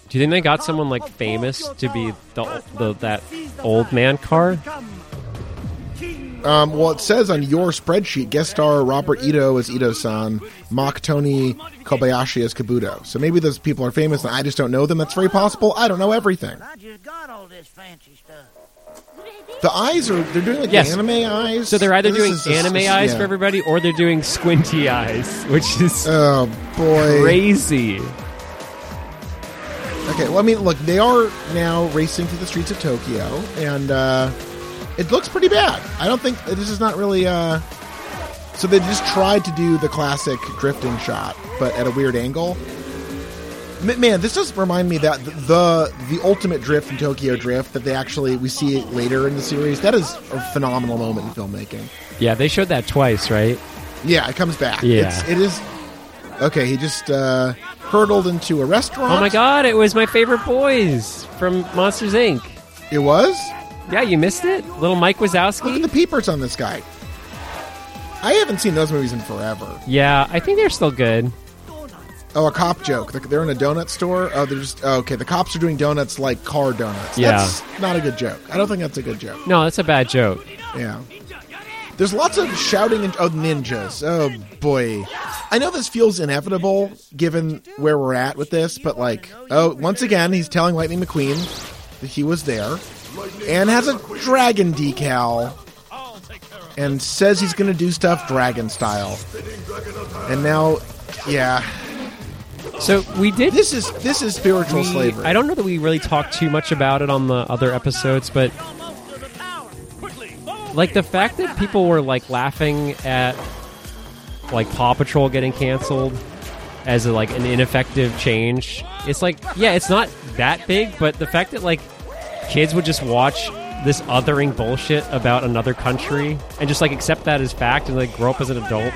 Speaker 1: Do you think they got someone like famous to be the, the that old man car?
Speaker 2: Um, well, it says on your spreadsheet, guest star Robert Ito as Ito-san, mock Tony Kobayashi as Kabuto. So maybe those people are famous and I just don't know them. That's very possible. I don't know everything.
Speaker 3: I just got all this fancy stuff.
Speaker 2: The eyes are, they're doing like
Speaker 1: Yes.
Speaker 2: anime eyes.
Speaker 1: So they're either
Speaker 2: This
Speaker 1: doing
Speaker 2: is a-
Speaker 1: anime
Speaker 2: yeah.
Speaker 1: eyes for everybody, or they're doing squinty eyes, which is
Speaker 2: Oh, boy.
Speaker 1: crazy.
Speaker 2: Okay, well, I mean, look, they are now racing through the streets of Tokyo, and uh, it looks pretty bad. I don't think this is not really. Uh, so they just tried to do the classic drifting shot, but at a weird angle. Man, this does remind me that the the ultimate drift in Tokyo Drift that they actually we see it later in the series. That is a phenomenal moment in filmmaking.
Speaker 1: Yeah, they showed that twice, right?
Speaker 2: Yeah, it comes back.
Speaker 1: Yeah.
Speaker 2: it's, it is. Okay, he just uh, hurtled into a restaurant.
Speaker 1: Oh my god, it was my favorite boys from Monsters Inc.
Speaker 2: It was.
Speaker 1: Yeah, you missed it? Little Mike Wazowski.
Speaker 2: Look at the peepers on this guy. I haven't seen those movies in forever.
Speaker 1: Yeah, I think they're still good.
Speaker 2: Oh, a cop joke. They're- They're in a donut store. Oh, they're just oh, okay. The cops are doing donuts like car donuts.
Speaker 1: Yeah.
Speaker 2: That's not a good joke. I don't think that's a good joke.
Speaker 1: No, that's a bad joke.
Speaker 2: Yeah. There's lots of shouting and oh ninjas. Oh boy. I know this feels inevitable given where we're at with this, but like, oh, once again, he's telling Lightning McQueen that he was there and has a dragon decal and says he's going to do stuff dragon style. And now, yeah,
Speaker 1: So we did
Speaker 2: this is this is spiritual
Speaker 1: we-
Speaker 2: slavery.
Speaker 1: I don't know that we really talked too much about it on the other episodes, but like the fact that people were like laughing at like Paw Patrol getting canceled as a, like an ineffective change. It's like, yeah, it's not that big, but the fact that like kids would just watch this othering bullshit about another country and just like accept that as fact and like grow up as an adult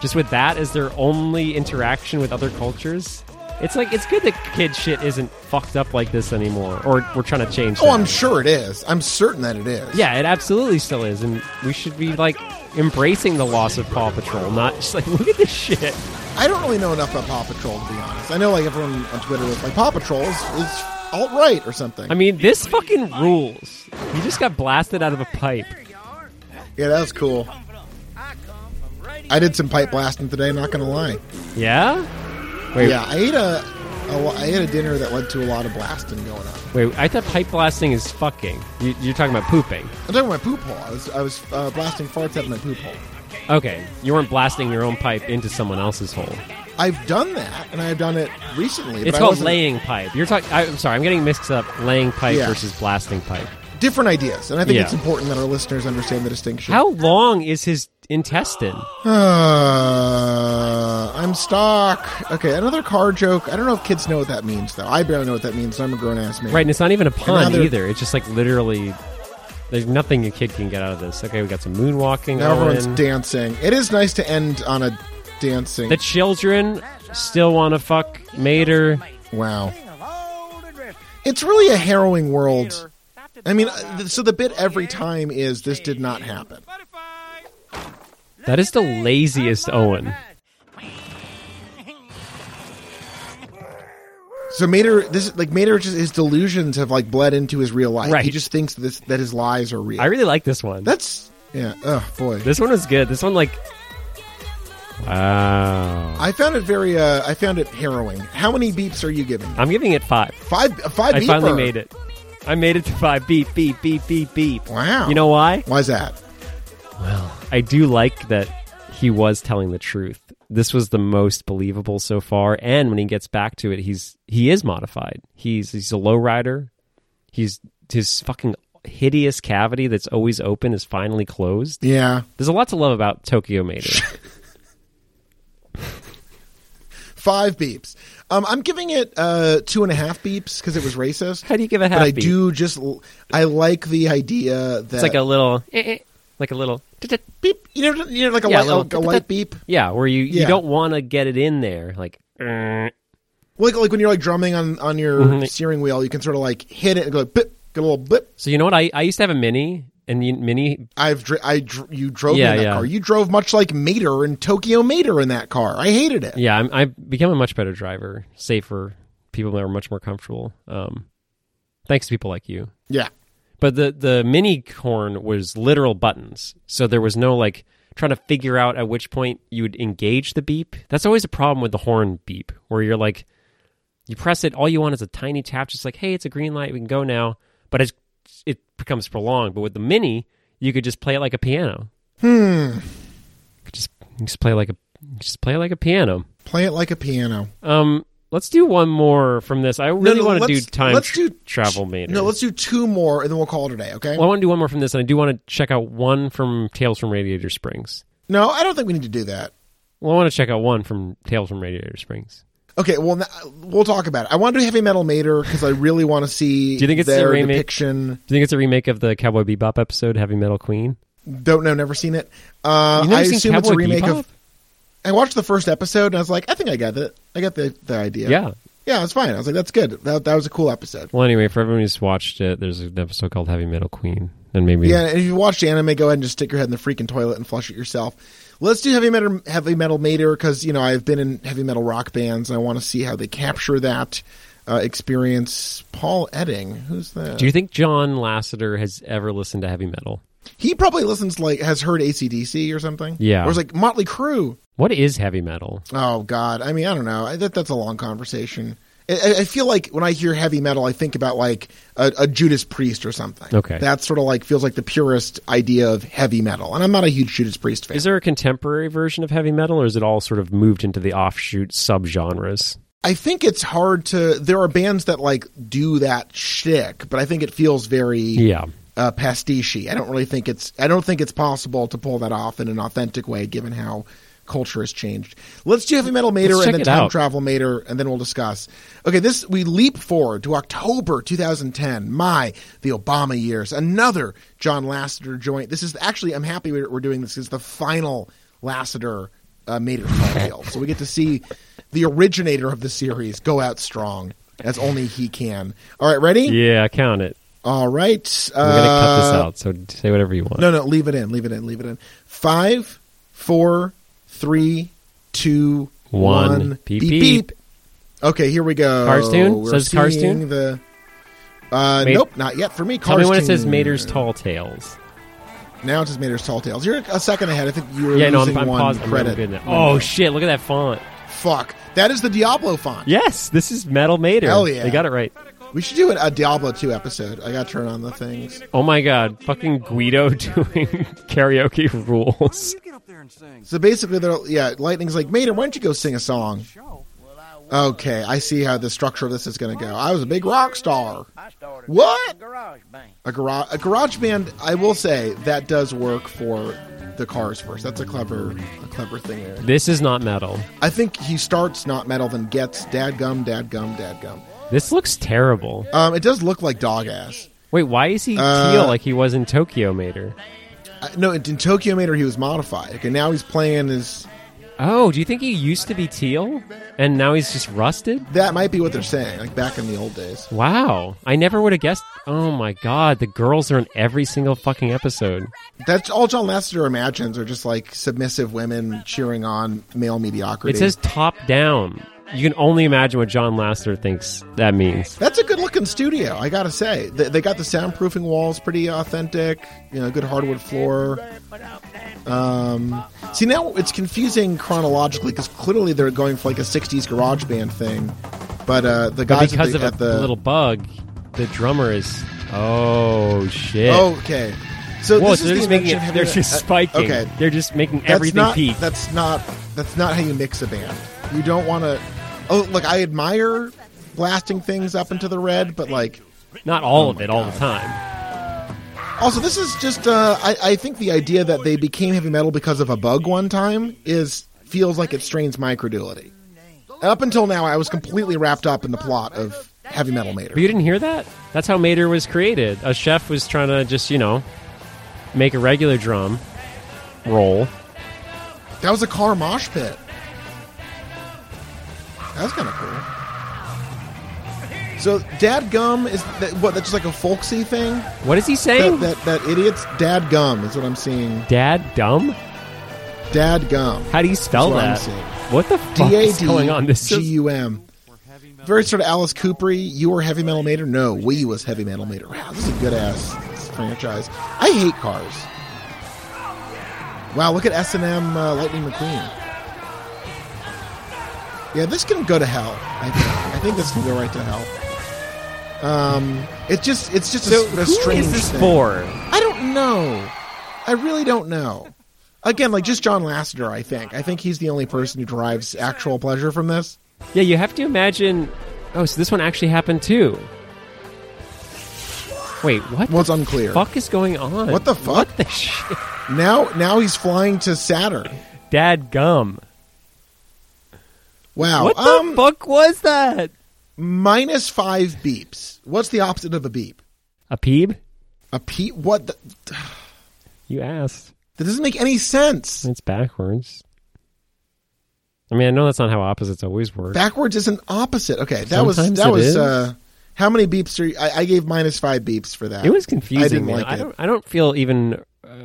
Speaker 1: just with that as their only interaction with other cultures. It's like it's good that kid shit isn't fucked up like this anymore, or we're trying to change.
Speaker 2: Oh,
Speaker 1: that.
Speaker 2: I'm sure it is. I'm certain that it is.
Speaker 1: Yeah, it absolutely still is, and we should be like embracing the loss of Paw Patrol, not just like look at this shit.
Speaker 2: I don't really know enough about Paw Patrol to be honest. I know like everyone on Twitter was like Paw Patrol is, is alt right or something.
Speaker 1: I mean, this fucking rules. He just got blasted out of a pipe.
Speaker 2: yeah, that was cool. I did some pipe blasting today. Not gonna lie.
Speaker 1: Yeah. Wait,
Speaker 2: Yeah, I ate a, a I ate a dinner that led to a lot of blasting going on.
Speaker 1: wait. I thought pipe blasting is fucking. You, you're talking about pooping.
Speaker 2: I'm talking about my poop hole. I was I was uh, blasting farts out of my poop hole.
Speaker 1: Okay, you weren't blasting your own pipe into someone else's hole.
Speaker 2: I've done that, and I've done it recently.
Speaker 1: It's called laying pipe. You're talking. I'm sorry. I'm getting mixed up. Laying pipe
Speaker 2: Yeah.
Speaker 1: versus blasting pipe.
Speaker 2: Different ideas, and I think
Speaker 1: Yeah.
Speaker 2: it's important that our listeners understand the distinction.
Speaker 1: How long is his intestine?
Speaker 2: Uh, I'm stuck. Okay, another car joke. I don't know if kids know what that means, though. I barely know what that means. I'm a grown ass man.
Speaker 1: Right, and it's not even a pun
Speaker 2: they're-
Speaker 1: either. It's just like literally. There's nothing a kid can get out of this. Okay, we got some moonwalking.
Speaker 2: Now everyone's
Speaker 1: going.
Speaker 2: dancing. It is nice to end on a dancing.
Speaker 1: the children still want to fuck Mater.
Speaker 2: wow. It's really a harrowing world. I mean, uh, so the bit every time is this did not happen.
Speaker 1: That is the laziest Owen.
Speaker 2: So Mater, this like Mater, just his delusions have like bled into his real life.
Speaker 1: Right.
Speaker 2: He just thinks this that his lies are real.
Speaker 1: I really like this one.
Speaker 2: That's yeah. Oh boy.
Speaker 1: This one was good. This one, like, wow.
Speaker 2: I found it very. Uh, I found it harrowing. How many beeps are you giving?
Speaker 1: I'm giving it five.
Speaker 2: Five. Five.
Speaker 1: I
Speaker 2: beeper.
Speaker 1: finally made it. I made it to five. Beep, beep, beep, beep, beep.
Speaker 2: Wow.
Speaker 1: You know why?
Speaker 2: Why's that?
Speaker 1: Well, I do like that he was telling the truth. This was the most believable so far, and when he gets back to it, he's he is modified. He's he's a lowrider. He's his fucking hideous cavity that's always open is finally closed.
Speaker 2: Yeah.
Speaker 1: There's a lot to love about Tokyo Mater.
Speaker 2: Five beeps. Um, I'm giving it uh, two and a half beeps because it was racist.
Speaker 1: How do you give a half
Speaker 2: But I
Speaker 1: beep?
Speaker 2: do just. I like the idea that
Speaker 1: It's like a little, eh, eh, like a little,
Speaker 2: beep. You know, you know, like a,
Speaker 1: Yeah,
Speaker 2: light,
Speaker 1: little
Speaker 2: a, a light beep.
Speaker 1: yeah, where you you
Speaker 2: Yeah.
Speaker 1: don't want to get it in there, like. eh.
Speaker 2: Like like when you're like drumming on on your
Speaker 1: Mhm.
Speaker 2: steering wheel, you can sort of like hit it and go bip, get a little bip.
Speaker 1: So you know what? I, I used to have a mini, and the Mini.
Speaker 2: I've dri- I dr- you drove
Speaker 1: Yeah,
Speaker 2: in that
Speaker 1: yeah.
Speaker 2: car. You drove much like Mater and Tokyo Mater in that car. I hated it.
Speaker 1: Yeah, I'm, I've become a much better driver, safer. People that are much more comfortable. Um, thanks to people like you.
Speaker 2: Yeah.
Speaker 1: But the the mini horn was literal buttons, so there was no like trying to figure out at which point you would engage the beep. That's always a problem with the horn beep, where you're like, you press it, all you want is a tiny tap, just like, hey, it's a green light, we can go now. But it's, it becomes prolonged. But with the mini, you could just play it like a piano.
Speaker 2: Hmm.
Speaker 1: Just just play like a just play it like a piano.
Speaker 2: Play it like a piano.
Speaker 1: Um, let's do one more from this. I really
Speaker 2: no,
Speaker 1: want to do time
Speaker 2: let's do-
Speaker 1: travel Mater.
Speaker 2: No, let's do two more and then we'll call it a day. Okay.
Speaker 1: Well, I want to do one more from this, and I do want to check out one from Tales from Radiator Springs.
Speaker 2: no, I don't think we need to do that.
Speaker 1: Well, I want to check out one from Tales from Radiator Springs.
Speaker 2: Okay, well, we'll talk about it. I want to do Heavy Metal Mater because I really want to see
Speaker 1: Do you think it's a remake?
Speaker 2: depiction.
Speaker 1: Do you think it's a remake of the Cowboy Bebop episode, Heavy Metal Queen?
Speaker 2: Don't know, never seen it. Uh, I
Speaker 1: seen
Speaker 2: assume it's a
Speaker 1: Cowboy
Speaker 2: remake
Speaker 1: Bebop?
Speaker 2: of. I watched the first episode and I was like, I think I got it. I got the the idea.
Speaker 1: Yeah.
Speaker 2: yeah, it's fine. I was like, that's good. That that was a cool episode.
Speaker 1: Well, anyway, for everyone who's watched it, there's an episode called Heavy Metal Queen, and maybe
Speaker 2: Yeah, and if you watched the anime, go ahead and just stick your head in the freaking toilet and flush it yourself. Let's do heavy metal, heavy metal Mater because you know I've been in heavy metal rock bands and I want to see how they capture that uh, experience. Paul Edding, who's that?
Speaker 1: Do you think John Lasseter has ever listened to heavy metal?
Speaker 2: he probably listens like has heard ACDC or something.
Speaker 1: Yeah.
Speaker 2: or it's like Motley Crue.
Speaker 1: What is heavy metal?
Speaker 2: Oh God, I mean I don't know. I, that that's a long conversation. I, I- feel like when I hear heavy metal, I think about like a, a Judas Priest or something.
Speaker 1: Okay.
Speaker 2: that sort of like feels like the purest idea of heavy metal, and I'm not a huge Judas Priest fan.
Speaker 1: Is there a contemporary version of heavy metal, or is it all sort of moved into the offshoot subgenres?
Speaker 2: I think it's hard to. There are bands that like do that shtick, but I think it feels very
Speaker 1: Yeah.
Speaker 2: uh, pastiche. I don't really think it's. I don't think it's possible to pull that off in an authentic way, given how culture has changed. Let's do heavy metal Mater
Speaker 1: Let's
Speaker 2: and then time
Speaker 1: out.
Speaker 2: travel Mater, and then we'll discuss. Okay, this we leap forward to October 2010. My the Obama years. Another John Lasseter joint. This is actually. I'm happy we're, we're doing this. Is the final Lasseter uh, Mater deal. so we get to see the originator of the series go out strong as only he can. All right, ready?
Speaker 1: Yeah, count it.
Speaker 2: All right.
Speaker 1: I'm gonna cut this
Speaker 2: uh,
Speaker 1: out, so say whatever you want.
Speaker 2: No, no, leave it in. Leave it in. Leave it in. Five, four, three, two,
Speaker 1: One.
Speaker 2: one.
Speaker 1: Beep,
Speaker 2: beep,
Speaker 1: beep.
Speaker 2: beep. Okay, here we go.
Speaker 1: Cars Toon?
Speaker 2: We're
Speaker 1: Says Cars Toon?
Speaker 2: The uh,
Speaker 1: Made-
Speaker 2: nope, not yet for me.
Speaker 1: Tell me when it says Mater's Tall Tales.
Speaker 2: Now it says Mater's Tall Tales. You're a second ahead. I think you were
Speaker 1: Yeah, no,
Speaker 2: losing
Speaker 1: I'm, I'm
Speaker 2: one
Speaker 1: pausing. I'm
Speaker 2: credit.
Speaker 1: getting it. Oh shit! Look at that font.
Speaker 2: Fuck, that is the Diablo font.
Speaker 1: Yes, this is Metal Mater.
Speaker 2: Hell yeah.
Speaker 1: They got it right.
Speaker 2: We should do a, a Diablo two episode. I got to turn on the things.
Speaker 1: Oh my god, fucking Guido doing karaoke rules.
Speaker 3: You get up there and sing.
Speaker 2: So basically, they're yeah. Lightning's like, Mater, why don't you go sing a song? Okay, I see how the structure of this is going to go. I was a big rock star. What?
Speaker 3: a garage band.
Speaker 2: A garage, band. I will say that does work for the cars first. That's a clever, a clever thing there.
Speaker 1: This is not metal.
Speaker 2: I think he starts not metal, then gets dadgum, dadgum, dadgum.
Speaker 1: This looks terrible.
Speaker 2: Um, it does look like dog ass.
Speaker 1: Wait, why is he
Speaker 2: Uh,
Speaker 1: teal like he was in Tokyo Mater?
Speaker 2: No, in, in Tokyo Mater he was modified. Okay, now he's playing his.
Speaker 1: Oh, do you think he used to be teal and now he's just rusted?
Speaker 2: That might be what they're saying, like back in the old days.
Speaker 1: Wow, I never would have guessed. Oh my god, the girls are in every single fucking episode.
Speaker 2: That's all John Lasseter imagines are just like submissive women cheering on male mediocrity.
Speaker 1: It says top down. You can only imagine what John Lasseter thinks that means.
Speaker 2: That's a good looking studio, I gotta say. They, they got the soundproofing walls pretty authentic, you know, good hardwood floor. Um, see, now it's confusing chronologically because clearly they're going for like a 60s garage band thing. But uh, the
Speaker 1: But because
Speaker 2: at the,
Speaker 1: of
Speaker 2: at the
Speaker 1: little bug, the drummer is. Oh shit!
Speaker 2: okay. So
Speaker 1: Whoa,
Speaker 2: this
Speaker 1: so
Speaker 2: is
Speaker 1: they're
Speaker 2: the
Speaker 1: just making it. They're just
Speaker 2: uh,
Speaker 1: spiking.
Speaker 2: Okay,
Speaker 1: They're just making
Speaker 2: that's
Speaker 1: everything
Speaker 2: not,
Speaker 1: peak.
Speaker 2: That's not that's not how you mix a band. You don't want to. Oh, look, I admire blasting things up into the red, but like
Speaker 1: Not all
Speaker 2: Oh
Speaker 1: of
Speaker 2: my
Speaker 1: it all
Speaker 2: God.
Speaker 1: the time.
Speaker 2: Also, this is just. Uh, I, I think the idea that they became heavy metal because of a bug one time is feels like it strains my credulity. Up until now, I was completely wrapped up in the plot of Heavy Metal Mater.
Speaker 1: But you didn't hear that? That's how Mater was created. A chef was trying to just, you know, make a regular drum roll.
Speaker 2: That was a car mosh pit. That was kind of cool. So, Dad Gum is that, what? That's just like a folksy thing.
Speaker 1: What is he saying?
Speaker 2: That, that that idiot's Dad Gum is what I'm seeing.
Speaker 1: Dad dumb?
Speaker 2: Dad Gum.
Speaker 1: How do you spell
Speaker 2: That's
Speaker 1: that? What the fuck
Speaker 2: D A
Speaker 1: is going on? This
Speaker 2: G U M. Very sort of Alice Coopery. You were Heavy Metal Mater. No, we was Heavy Metal Mater. Wow, this is a good ass franchise. I hate cars. Wow, look at S and M uh, Lightning McQueen. Yeah, this can go to hell. I think. I think this can go right to hell. Um, it just it's just
Speaker 1: so.
Speaker 2: a, a
Speaker 1: Who
Speaker 2: strange
Speaker 1: is this
Speaker 2: thing.
Speaker 1: for?
Speaker 2: I don't know. I really don't know. Again, like just John Lasseter, I think. I think he's the only person who derives actual pleasure from this.
Speaker 1: Yeah, you have to imagine. Oh, so this one actually happened too. Wait, what
Speaker 2: Well, unclear.
Speaker 1: fuck is going on?
Speaker 2: What the fuck?
Speaker 1: What the shit?
Speaker 2: Now, now he's flying to Saturn.
Speaker 1: Dad gum.
Speaker 2: Wow.
Speaker 1: What the
Speaker 2: um,
Speaker 1: fuck was that?
Speaker 2: minus five beeps. What's the opposite of a beep?
Speaker 1: A peeb?
Speaker 2: A peep? What? The,
Speaker 1: You asked.
Speaker 2: that doesn't make any sense.
Speaker 1: It's backwards. I mean, I know that's not how opposites always work.
Speaker 2: Backwards is an opposite. Okay, that was that was.
Speaker 1: is.
Speaker 2: uh How many beeps are? You, I, I gave minus five beeps for that.
Speaker 1: it was confusing.
Speaker 2: I didn't
Speaker 1: man.
Speaker 2: like
Speaker 1: I
Speaker 2: it.
Speaker 1: don't. I don't feel even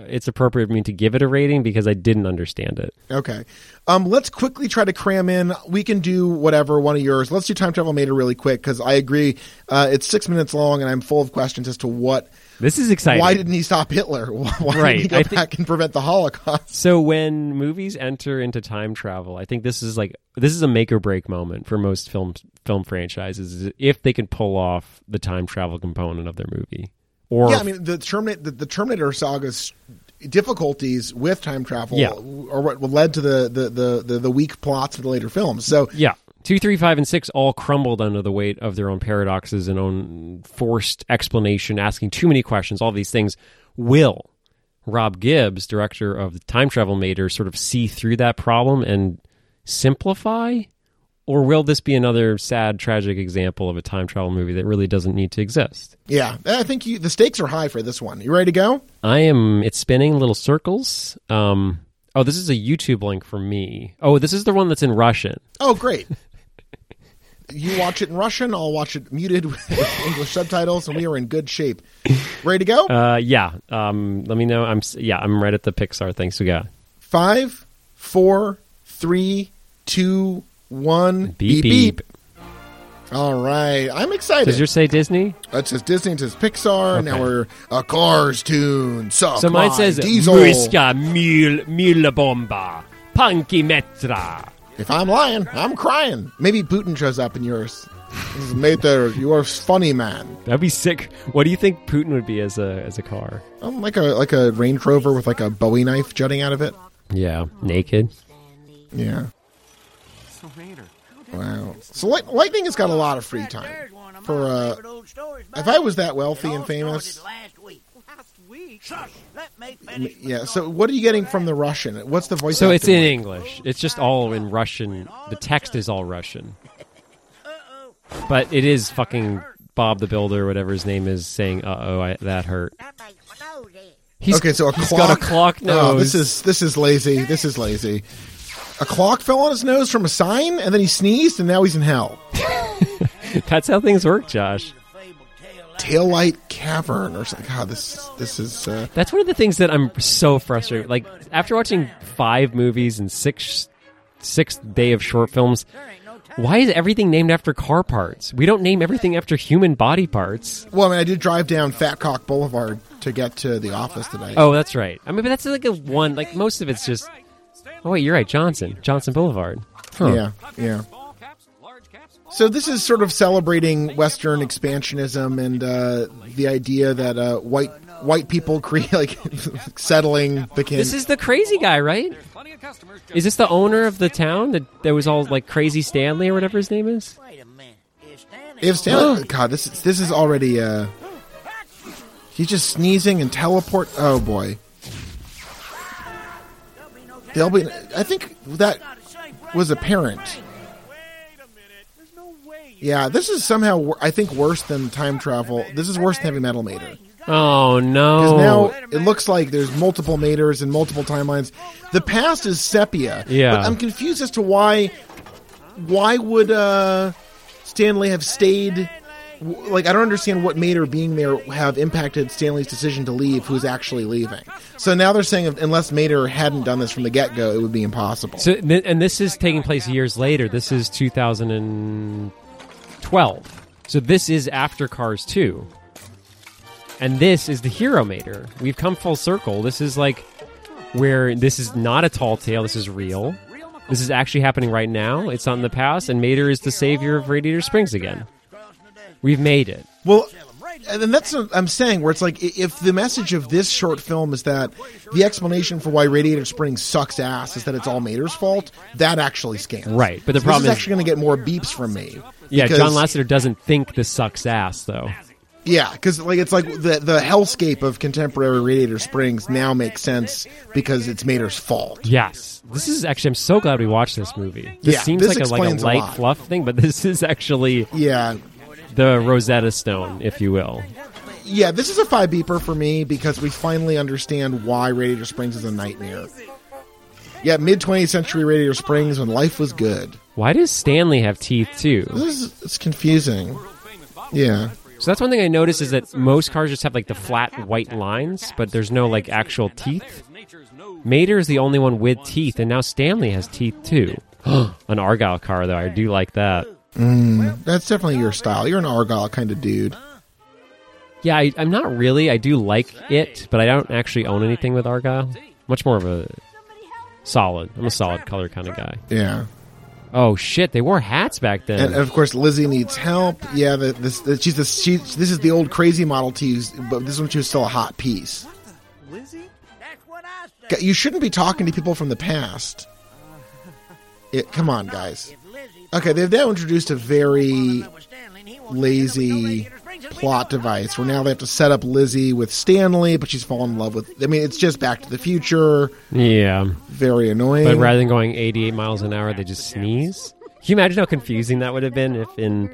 Speaker 1: it's appropriate for me to give it a rating because I didn't understand it.
Speaker 2: Okay. Um, let's quickly try to cram in. We can do whatever, one of yours. Let's do Time Travel Mater really quick because I agree. Uh, it's six minutes long and I'm full of questions as to what.
Speaker 1: This is exciting.
Speaker 2: Why didn't he stop Hitler? Why
Speaker 1: Right,
Speaker 2: didn't he go
Speaker 1: I
Speaker 2: back and prevent the Holocaust?
Speaker 1: So when movies enter into time travel, I think this is like this is a make or break moment for most film film franchises if they can pull off the time travel component of their movie. Or
Speaker 2: yeah, I mean, the, Terminator, the, the Terminator saga's difficulties with time travel
Speaker 1: Yeah.
Speaker 2: are what led to the, the, the, the, the weak plots of the later films. So,
Speaker 1: yeah, two, three, five, and six all crumbled under the weight of their own paradoxes and own forced explanation, asking too many questions. All these things will Rob Gibbs, director of the Time Travel Mater, sort of see through that problem and simplify? Or will this be another sad, tragic example of a time travel movie that really doesn't need to exist?
Speaker 2: yeah, I think you, the stakes are high for this one. You ready to go?
Speaker 1: I am. It's spinning little circles. Um. Oh, this is a YouTube link for me. Oh, this is the one that's in Russian.
Speaker 2: Oh, great. you watch it in Russian, I'll watch it muted with English subtitles, and we are in good shape. Ready to go?
Speaker 1: Uh, yeah. Um. Let me know. I'm. Yeah. I'm right at the Pixar thing. So yeah.
Speaker 2: Five, four, three, two, one.
Speaker 1: Beep beep. beep.
Speaker 2: All right, I'm excited.
Speaker 1: Does yours say Disney?
Speaker 2: It says Disney, it says Pixar. Now we're a Cars Toon. Suck
Speaker 1: So mine says
Speaker 2: Diesel.
Speaker 1: Muska Mil Mil Bomba Punky Metra.
Speaker 2: If I'm lying, I'm crying. Maybe Putin shows up in yours. This is Mater, you are funny man.
Speaker 1: That'd be sick. What do you think Putin would be as a as a car?
Speaker 2: I'm like a like a Range Rover with like a Bowie knife jutting out of it.
Speaker 1: Yeah, naked.
Speaker 2: Yeah. Wow. So Light- Lightning has got a lot of free time. For uh, if I was that wealthy and famous,
Speaker 3: Last week. Last week? Shush! Let me finish.
Speaker 2: yeah. So what are you getting from the Russian? What's the voice?
Speaker 1: So it's
Speaker 2: acting
Speaker 1: in
Speaker 2: like?
Speaker 1: English. It's just all in Russian. The text is all Russian. But it is fucking Bob the Builder, whatever his name is, saying, "Uh oh, that hurt." He's,
Speaker 2: Okay, so a
Speaker 1: he's
Speaker 2: clock.
Speaker 1: got a clock nose.
Speaker 2: Oh, this is this is lazy. This is lazy. A clock fell on his nose from a sign, and then he sneezed, and now he's in hell.
Speaker 1: That's how things work, Josh.
Speaker 2: Taillight cavern, or something. God, this this is. Uh,
Speaker 1: That's one of the things that I'm so frustrated. Like after watching five movies and six sixth day of short films, why is everything named after car parts? We don't name everything after human body parts.
Speaker 2: well, I mean, I did drive down Fat Cock Boulevard to get to the office today.
Speaker 1: Oh, that's right. I mean, but that's like a one. Like most of it's just. Oh wait, you're right. Johnson, Johnson Boulevard. Huh.
Speaker 2: Yeah, yeah. So this is sort of celebrating Western expansionism and uh, the idea that uh, white white people create like settling the can.
Speaker 1: This is the crazy guy, right? Is this the owner of the town that that was all like Crazy Stanley or whatever his name is?
Speaker 3: Wait a minute. Is Stanley
Speaker 2: if Stanley, God, this is this is already. Uh, he's just sneezing and teleport. Oh boy. They'll be. I think that was apparent. Yeah, this is somehow I think worse than time travel. This is worse than heavy metal mater.
Speaker 1: Oh
Speaker 2: Because
Speaker 1: no!
Speaker 2: now it looks like there's multiple maters and multiple timelines. The past is sepia.
Speaker 1: Yeah.
Speaker 2: But I'm confused as to why why would uh Stanley have stayed like I don't understand what made her being there have impacted Stanley's decision to leave, who's actually leaving. So now they're saying unless Mater hadn't done this from the get go, it would be impossible.
Speaker 1: So, and this is taking place years later. This is 2012. So this is after Cars 2. And this is the Hero Mater. We've come full circle. This is like where this is not a tall tale. This is real. This is actually happening right now. It's not in the past. And Mater is the savior of Radiator Springs again. We've made it.
Speaker 2: Well, and that's what I'm saying, where it's like if the message of this short film is that the explanation for why Radiator Springs sucks ass is that it's all Mater's fault, that actually scans.
Speaker 1: Right, but the
Speaker 2: So
Speaker 1: problem
Speaker 2: this
Speaker 1: is-
Speaker 2: is actually going to get more beeps from me.
Speaker 1: Yeah, John Lasseter doesn't think this sucks ass, though.
Speaker 2: Yeah, because like it's like the the hellscape of contemporary Radiator Springs now makes sense because it's Mater's fault.
Speaker 1: Yes. This is actually, I'm so glad we watched this movie. This
Speaker 2: Yeah,
Speaker 1: seems
Speaker 2: this
Speaker 1: like a, like a
Speaker 2: explains a
Speaker 1: light fluff thing, but this is actually
Speaker 2: Yeah,
Speaker 1: the Rosetta Stone, if you will.
Speaker 2: yeah. This is a five beeper for me because we finally understand why Radiator Springs is a nightmare. Yeah, mid 20th century Radiator Springs when life was good.
Speaker 1: Why does Stanley have teeth too?
Speaker 2: This is it's confusing. Yeah.
Speaker 1: So that's one thing I noticed is that most cars just have like the flat white lines, but there's no like actual teeth. Mater is the only one with teeth, and now Stanley has teeth too. An Argyle car, though, I do like that.
Speaker 2: Mm, that's definitely your style. You're an Argyle kind of dude.
Speaker 1: Yeah, I, I'm not really. I do like it, but I don't actually own anything with Argyle. Much more of a solid. I'm a solid color kind of guy.
Speaker 2: Yeah.
Speaker 1: Oh shit, they wore hats back then.
Speaker 2: And of course, Lizzie needs help. Yeah, the, this the, she's the she, this is the old crazy Model T, but this one she was still a hot piece.
Speaker 3: Lizzie? That's what I said.
Speaker 2: You shouldn't be talking to people from the past. It, come on, guys. Okay, they've now introduced a very lazy plot device where now they have to set up Lizzie with Stanley, but she's fallen in love with. I mean, it's just Back to the Future.
Speaker 1: yeah,
Speaker 2: Very annoying.
Speaker 1: but rather than going 88 miles an hour, they just sneeze. Can you imagine how confusing that would have been if in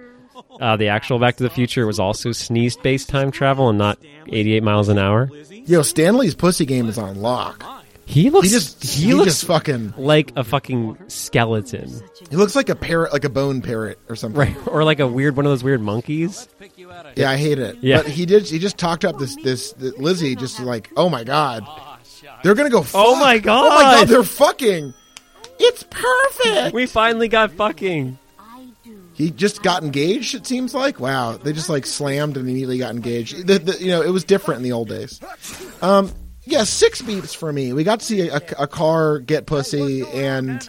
Speaker 1: uh, the actual Back to the Future it was also sneeze-based time travel and not 88 miles an hour?
Speaker 2: Yo, Stanley's pussy game is on lock.
Speaker 1: He looks.
Speaker 2: He just
Speaker 1: he,
Speaker 2: he,
Speaker 1: looks
Speaker 2: just fucking
Speaker 1: like a fucking skeleton,
Speaker 2: he looks like a parrot, like a bone parrot or something.
Speaker 1: right? Or like a weird one of those weird monkeys.
Speaker 2: Yeah, I hate it.
Speaker 1: Yeah.
Speaker 2: but he did. He just talked up this this, this Lizzie, just like, oh my god, they're gonna go. Fuck.
Speaker 1: Oh my God.
Speaker 2: Oh my god, they're fucking. It's perfect.
Speaker 1: We finally got fucking.
Speaker 2: He just got engaged. It seems like wow, they just like slammed and immediately got engaged. The, the, you know, it was different in the old days. Um, yeah, six beeps for me. We got to see a, a car get pussy, and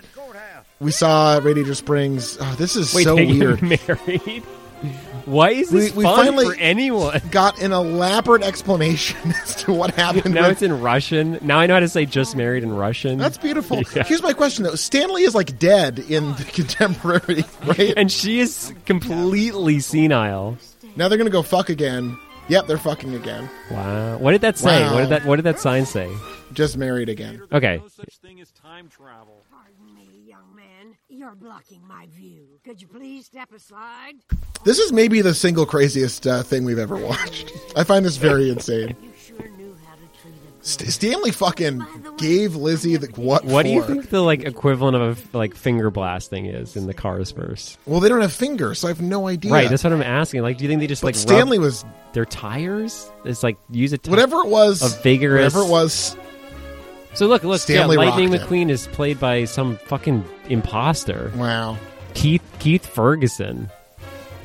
Speaker 2: we saw Radiator Springs. Oh, this is
Speaker 1: Wait,
Speaker 2: so
Speaker 1: they
Speaker 2: weird.
Speaker 1: married. Why is this
Speaker 2: We- we
Speaker 1: fun
Speaker 2: finally-
Speaker 1: for anyone?
Speaker 2: Got an elaborate explanation as to what happened.
Speaker 1: Now
Speaker 2: with-
Speaker 1: it's in Russian. Now I know how to say "just married" in Russian.
Speaker 2: That's beautiful.
Speaker 1: Yeah.
Speaker 2: Here's my question though: Stanley is like dead in the contemporary, right?
Speaker 1: and she is completely senile.
Speaker 2: now they're gonna go fuck again. Yep, they're fucking again.
Speaker 1: Wow. What did that say?
Speaker 2: Wow.
Speaker 1: What did that What did that sign say?
Speaker 2: Just married again.
Speaker 1: Okay.
Speaker 4: No such thing as time travel.
Speaker 5: Pardon me, young man. You're blocking my view. Could you please step aside?
Speaker 2: This is maybe the single craziest uh, thing we've ever watched. I find this very insane. St- Stanley fucking gave Lizzie the what?
Speaker 1: What do you think the like equivalent of a like finger blasting is in the Cars verse?
Speaker 2: Well, they don't have fingers, so I have no idea.
Speaker 1: Right. That's what I'm asking. Like, do you think they just
Speaker 2: but
Speaker 1: like
Speaker 2: Stanley
Speaker 1: rub
Speaker 2: was
Speaker 1: their tires? It's like use a ti-
Speaker 2: whatever it was.
Speaker 1: A vigorous-
Speaker 2: whatever it was.
Speaker 1: So look, look.
Speaker 2: Stanley
Speaker 1: yeah, Lightning
Speaker 2: rocked it.
Speaker 1: McQueen is played by some fucking imposter,
Speaker 2: Wow,
Speaker 1: Keith Keith Ferguson.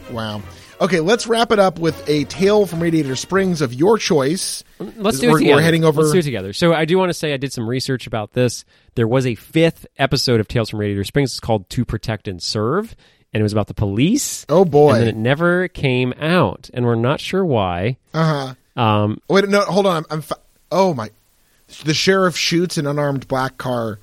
Speaker 2: wow. Okay, let's wrap it up with a tale from Radiator Springs of your choice.
Speaker 1: Let's do
Speaker 2: We're-
Speaker 1: it together.
Speaker 2: we're heading over-
Speaker 1: Let's do it together. So I do want to say I did some research about this. There was a fifth episode of Tales from Radiator Springs. It's called "To Protect and Serve," and it was about the police.
Speaker 2: Oh boy.
Speaker 1: And then it never came out, and we're not sure why.
Speaker 2: Uh huh.
Speaker 1: Um,
Speaker 2: Wait, no, hold on. I'm. I'm fi- oh my! The sheriff shoots an unarmed black car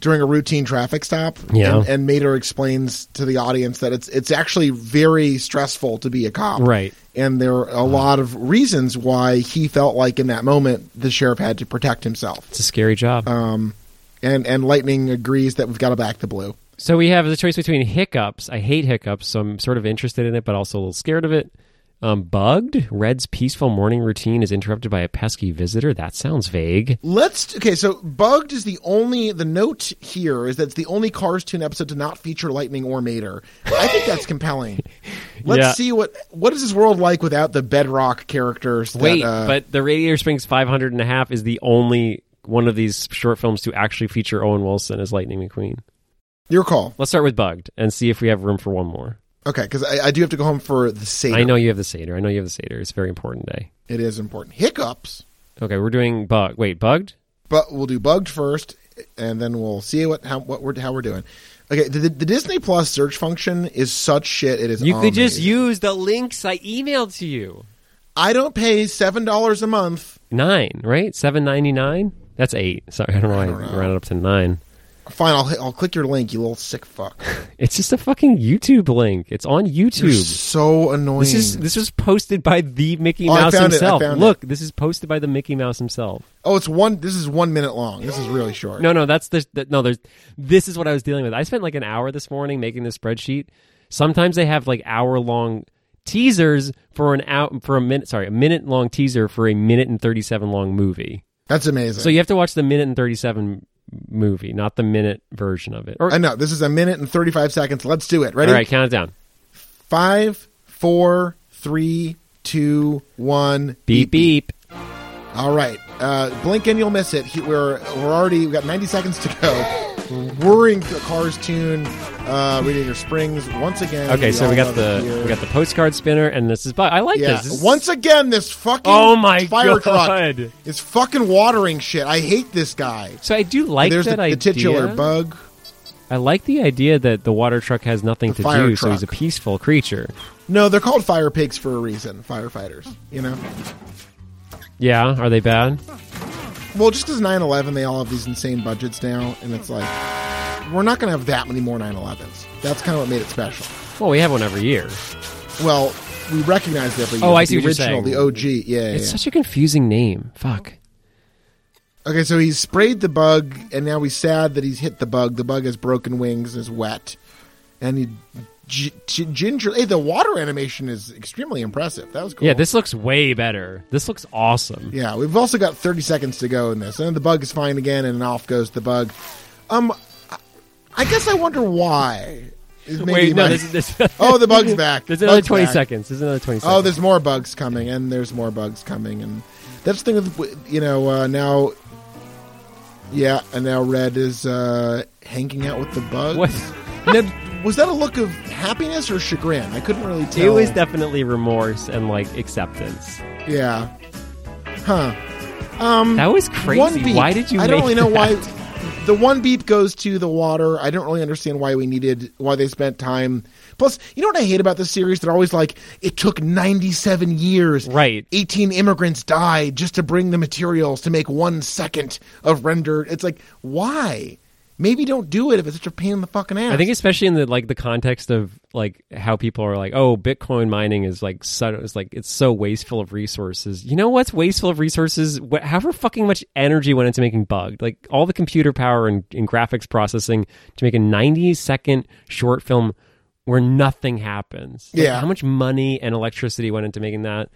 Speaker 2: during a routine traffic stop.
Speaker 1: Yeah.
Speaker 2: and, and Mater explains to the audience that it's it's actually very stressful to be a cop.
Speaker 1: Right.
Speaker 2: and there are a lot of reasons why he felt like in that moment the sheriff had to protect himself.
Speaker 1: it's a scary job.
Speaker 2: Um, and and Lightning agrees that we've got to back the blue.
Speaker 1: So we have the choice between hiccups. I hate hiccups, so I'm sort of interested in it, but also a little scared of it. Um, bugged. Red's peaceful morning routine is interrupted by a pesky visitor. That sounds vague.
Speaker 2: Let's okay. So, Bugged is the only. The note here is that it's the only Cars Toon episode to not feature Lightning or Mater. I think that's compelling. Let's
Speaker 1: Yeah.
Speaker 2: see what what is this world like without the Bedrock characters. That,
Speaker 1: Wait,
Speaker 2: uh,
Speaker 1: but the Radiator Springs 500 and a half is the only one of these short films to actually feature Owen Wilson as Lightning McQueen.
Speaker 2: your call.
Speaker 1: Let's start with Bugged and see if we have room for one more.
Speaker 2: Okay, because I, I do have to go home for the Seder.
Speaker 1: I know you have the Seder. I know you have the Seder. It's a very important day.
Speaker 2: it is important. Hiccups,
Speaker 1: Okay, we're doing Bug. Wait, Bugged?
Speaker 2: but we'll do Bugged first, and then we'll see what how what we're how we're doing. Okay, the, the, Disney Plus search function is such shit. It is.
Speaker 1: You could just use the links I emailed to you.
Speaker 2: I don't pay seven dollars a month.
Speaker 1: Nine, right? Seven ninety nine. That's eight. Sorry, I don't know why I,
Speaker 2: don't know.
Speaker 1: rounded up to nine.
Speaker 2: Fine, I'll I'll click your link. You little sick fuck.
Speaker 1: It's just a fucking YouTube link. It's on
Speaker 2: You're
Speaker 1: YouTube.
Speaker 2: so annoying.
Speaker 1: This is this was posted by the Mickey
Speaker 2: Oh, I
Speaker 1: Mouse
Speaker 2: found it. I
Speaker 1: himself.
Speaker 2: found
Speaker 1: Look, this is posted by the Mickey Mouse himself.
Speaker 2: oh, it's one. This is one minute long. This is really short.
Speaker 1: No, no, that's the, the no. There's this is what I was dealing with. I spent like an hour this morning making this spreadsheet. Sometimes they have like hour long teasers for an out for a minute. Sorry, a minute long teaser for a minute and thirty seven long movie.
Speaker 2: That's amazing.
Speaker 1: So you have to watch the minute and thirty seven movie, not the minute version of it. Or,
Speaker 2: I know this is a minute and thirty five seconds. Let's do it. Ready?
Speaker 1: all right, count it down.
Speaker 2: Five, four, three, two, one.
Speaker 1: Beep beep.
Speaker 2: All right. Uh, blink and you'll miss it. He- We're we're already we got 90 seconds to go. Whirring the Cars Toon, uh, Radiator Springs once again.
Speaker 1: Okay, so we got the
Speaker 2: here.
Speaker 1: we got the postcard spinner, and this is. bu- I like
Speaker 2: yeah.
Speaker 1: this. This is-
Speaker 2: Once again, this fucking
Speaker 1: Oh my
Speaker 2: fire truck
Speaker 1: God.
Speaker 2: is fucking watering shit. I hate this guy.
Speaker 1: So I do like
Speaker 2: There's
Speaker 1: that
Speaker 2: the,
Speaker 1: idea.
Speaker 2: the titular bug.
Speaker 1: I like the idea that the water truck has nothing
Speaker 2: The
Speaker 1: to do, so he's a peaceful creature.
Speaker 2: No, they're called fire pigs for a reason. Firefighters, you know.
Speaker 1: Yeah, are they bad?
Speaker 2: Well, just because 9/11, they all have these insane budgets now, and it's like we're not going to have that many more 9/11s. That's kind of what made it special.
Speaker 1: Well, we have one every year.
Speaker 2: Well, we recognize it every year.
Speaker 1: Oh, I see
Speaker 2: the
Speaker 1: what you're
Speaker 2: original,
Speaker 1: saying.
Speaker 2: the OG. Yeah, yeah,
Speaker 1: It's
Speaker 2: yeah.
Speaker 1: such a confusing name. Fuck.
Speaker 2: Okay, so he's sprayed the bug, and now he's sad that he's hit the bug. The bug has broken wings, and is wet, and he g- ginger. Hey, the water animation is extremely impressive. That was cool.
Speaker 1: Yeah, this looks way better. This looks awesome.
Speaker 2: Yeah, we've also got 30 seconds to go in this, and the bug is fine again, and off goes the bug. Um, I- guess I wonder why. Maybe
Speaker 1: Wait, no,
Speaker 2: my-
Speaker 1: this is this.
Speaker 2: oh, the bug's back.
Speaker 1: There's another
Speaker 2: Bug's
Speaker 1: 20
Speaker 2: back.
Speaker 1: seconds. There's another 20 seconds.
Speaker 2: Oh, there's more bugs coming, and there's more bugs coming, and that's the thing with you know uh, now. Yeah, and now Red is uh, hanging out with the bugs.
Speaker 1: What? No,
Speaker 2: Was that a look of happiness or chagrin? I couldn't really tell.
Speaker 1: it was definitely remorse and like acceptance.
Speaker 2: yeah. Huh. Um,
Speaker 1: That was crazy.
Speaker 2: Beep.
Speaker 1: Why did you
Speaker 2: I don't really know why. The one beep goes to the water. I don't really understand why we needed why they spent time. Plus, you know what I hate about this series? They're always like, it took ninety-seven years.
Speaker 1: Right.
Speaker 2: 18 immigrants died just to bring the materials to make one second of rendered. It's like, why? Maybe don't do it if it's such a pain in the fucking ass.
Speaker 1: I think especially in the like the context of like how people are like, oh, Bitcoin mining is like so it's like it's so wasteful of resources. You know what's wasteful of resources? What, however fucking much energy went into making Bugged, like all the computer power and, and graphics processing to make a ninety second short film where nothing happens. Like,
Speaker 2: Yeah.
Speaker 1: how much money and electricity went into making that?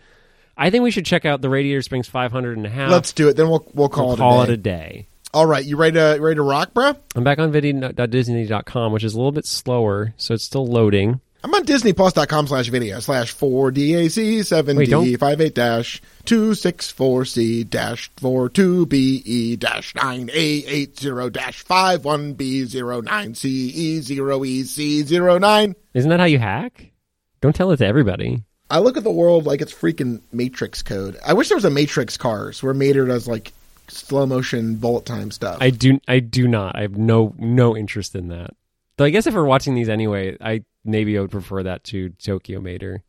Speaker 1: I think we should check out the Radiator Springs 500 and a half.
Speaker 2: Let's do it. Then we'll we'll call
Speaker 1: We'll
Speaker 2: it
Speaker 1: call
Speaker 2: a
Speaker 1: it a day.
Speaker 2: All right, you ready to ready to rock, bro?
Speaker 1: I'm back on video.disney.com, which is a little bit slower, so it's still loading.
Speaker 2: I'm on disneyplus.com slash video slash 4DAC
Speaker 1: Wait, don't-
Speaker 2: 7D58 dash 264C dash 42BE dash 9A80 dash 51B09CE0EC09.
Speaker 1: Isn't that how you hack? Don't tell it to everybody.
Speaker 2: I look at the world like it's freaking Matrix code. I wish there was a Matrix cars where Mater does like slow motion bullet time stuff.
Speaker 1: I do. I do not. I have no no interest in that. Though I guess if we're watching these anyway, I maybe I would prefer that to Tokyo Mater.